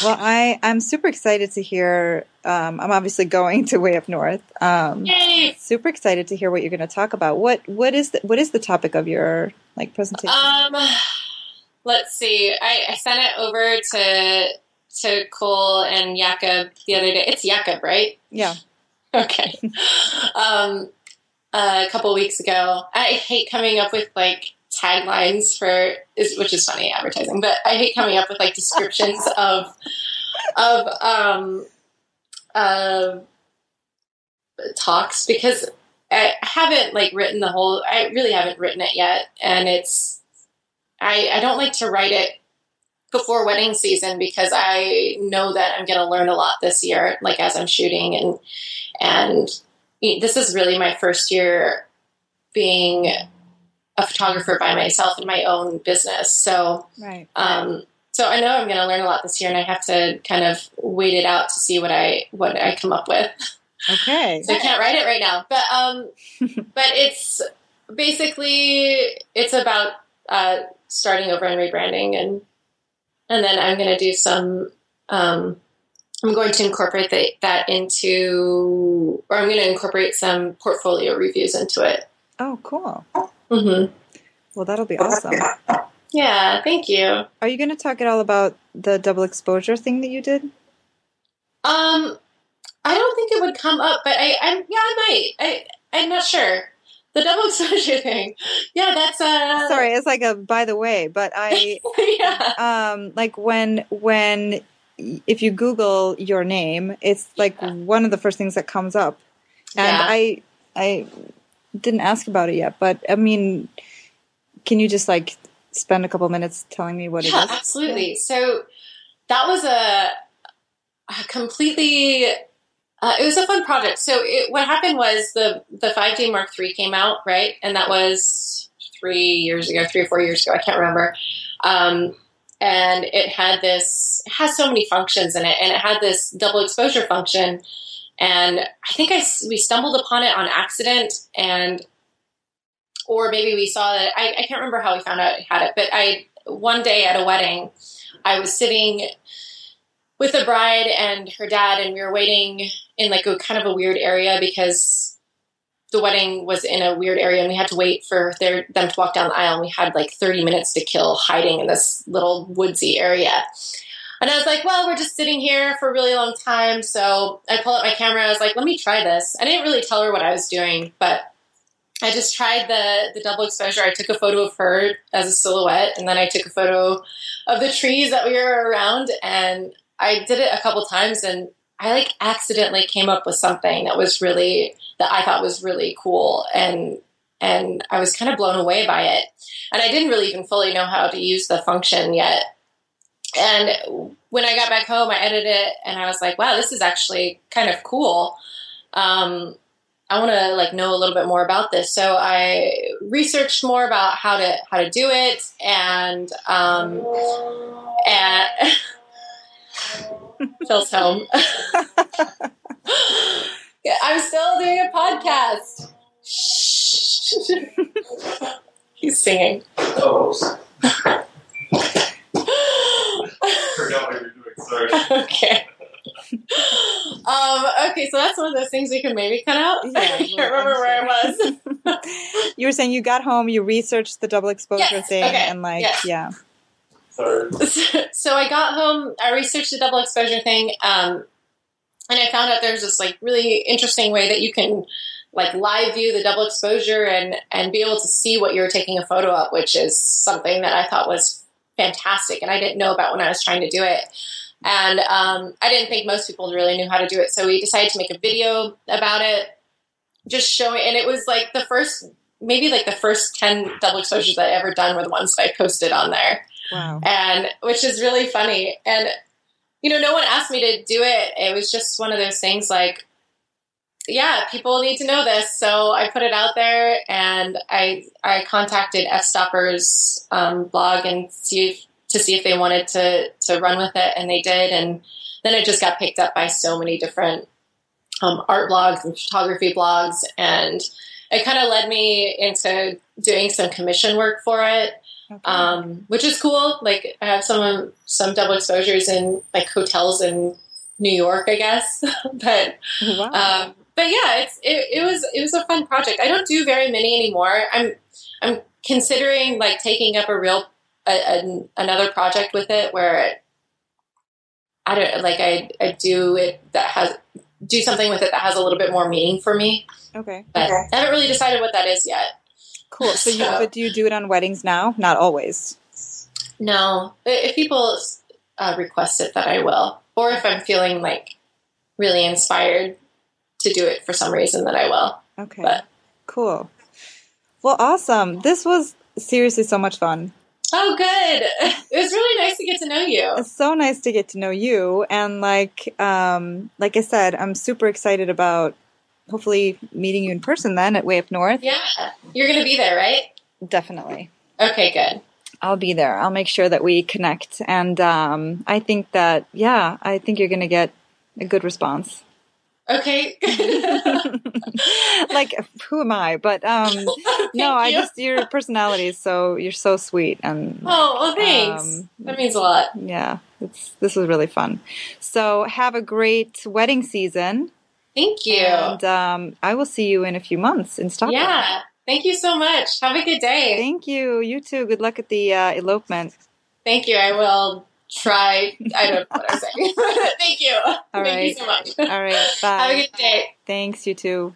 Well i i'm super excited to hear um, i'm obviously going to way up north. Um, Yay! super excited to hear what you're going to talk about. What what is the, what is the topic of your like presentation? Um, let's see. I, I sent it over to to Cole and Jakob the other day. It's Jakob, right? yeah <laughs> Okay. um, a couple weeks ago. I hate coming up with like taglines for, is, which is funny advertising, but I hate coming up with like descriptions <laughs> of of um of talks because I haven't like written the whole. I really haven't written it yet, and it's I I don't like to write it before wedding season because I know that I'm going to learn a lot this year, like as I'm shooting and and this is really my first year being a photographer by myself in my own business. So right um, so I know I'm going to learn a lot this year, and I have to kind of wait it out to see what I what I come up with. okay So I can't write it right now, but um, <laughs> but it's basically it's about uh, starting over and rebranding, and and then I'm going to do some. Um, I'm going to incorporate the, that into, or I'm going to incorporate some portfolio reviews into it. oh cool hmm well that'll be awesome Yeah, thank you. Are you going to talk at all about the double exposure thing that you did? Um, I don't think it would come up, but I, I'm yeah, I might. I, I'm not sure. The double <laughs> exposure thing. Yeah, that's uh. Sorry, it's like a by the way, but I <laughs> yeah. um like when when if you Google your name, it's like Yeah. one of the first things that comes up, and Yeah. I I didn't ask about it yet, but I mean, can you just like spend a couple minutes telling me what yeah, it is? absolutely. So that was a, a completely. Uh, it was a fun project. So it, what happened was the the 5D Mark III came out, right, and that was three years ago, three or four years ago. I can't remember. Um, and it had this it has so many functions in it, and it had this double exposure function. And I think I we stumbled upon it on accident, and or maybe we saw it. I, I can't remember how we found out it had it, but I one day at a wedding, I was sitting with the bride and her dad, and we were waiting in like a kind of a weird area because the wedding was in a weird area, and we had to wait for their, them to walk down the aisle. And we had like thirty minutes to kill hiding in this little woodsy area. And I was like, well, we're just sitting here for a really long time. So I pull out my camera. I was like, let me try this. I didn't really tell her what I was doing, but I just tried the the double exposure. I took a photo of her as a silhouette, and then I took a photo of the trees that we were around, and I did it a couple times, and I like accidentally came up with something that was really that I thought was really cool, and and I was kind of blown away by it, and I didn't really even fully know how to use the function yet. And when I got back home, I edited it, and I was like, "Wow, this is actually kind of cool." Um, I want to like know a little bit more about this. So I researched more about how to how to do it, and um, and <laughs> Phil's home. <laughs> I'm still doing a podcast. Shh. He's singing. <laughs> Forgot what you're doing. Sorry. okay. Um, okay, so that's one of those things we can maybe cut out. Yeah, <laughs> I can't remember I'm where I was. You were saying you got home, you researched the double exposure Yes, thing, okay, and like, yes. yeah, <laughs> So I got home, I researched the double exposure thing, um, and I found out there's this like really interesting way that you can like live view the double exposure and and be able to see what you're taking a photo of, which is something that I thought was fantastic, and I didn't know about when I was trying to do it. And um, I didn't think most people really knew how to do it, so we decided to make a video about it, just showing. And it was like the first, maybe like the first ten double exposures I ever done were the ones that I posted on there wow, and which is really funny. And you know, no one asked me to do it. It was just one of those things like, yeah, people need to know this, so I put it out there, and I I contacted Fstoppers um, blog and see if, to see if they wanted to to run with it, and they did, and then it just got picked up by so many different um, art blogs and photography blogs, and it kind of led me into doing some commission work for it okay. um, which is cool. Like I have some some double exposures in like hotels in New York, I guess. <laughs> but wow, um, but yeah, it's it, it was it was a fun project. I don't do very many anymore. I'm I'm considering like taking up a real a, a, another project with it where it, I don't like I I do it that has do something with it that has a little bit more meaning for me. okay, But I haven't really decided what that is yet. Cool. So you, but do you do it on weddings now? Not always. No, if people uh, request it, that I will, or if I'm feeling like really inspired to do it for some reason, that I will. Okay, But- cool. Well, awesome. This was seriously so much fun. Oh, good! <laughs> It was really nice to get to know you. It's so nice to get to know you, and like, um, like I said, I'm super excited about hopefully meeting you in person then at Way Up North. Yeah, you're gonna be there, right? Definitely. Okay, good. I'll be there. I'll make sure that we connect. And um, I think that, yeah, I think you're going to get a good response. Okay. <laughs> like, who am I? But um, <laughs> no, I you. just, your personality is so, you're so sweet. And Oh, well, thanks. Um, that means a lot. yeah, it's, this was really fun. So have a great wedding season. Thank you. And um, I will see you in a few months in Stockholm. yeah. Thank you so much. Have a good day. Thank you. You too. Good luck at the uh, elopement. Thank you. I will try. I don't know what I'm saying. <laughs> <laughs> Thank you. All Thank right. you so much. All right. Bye. <laughs> Have a good day. Thanks. You too.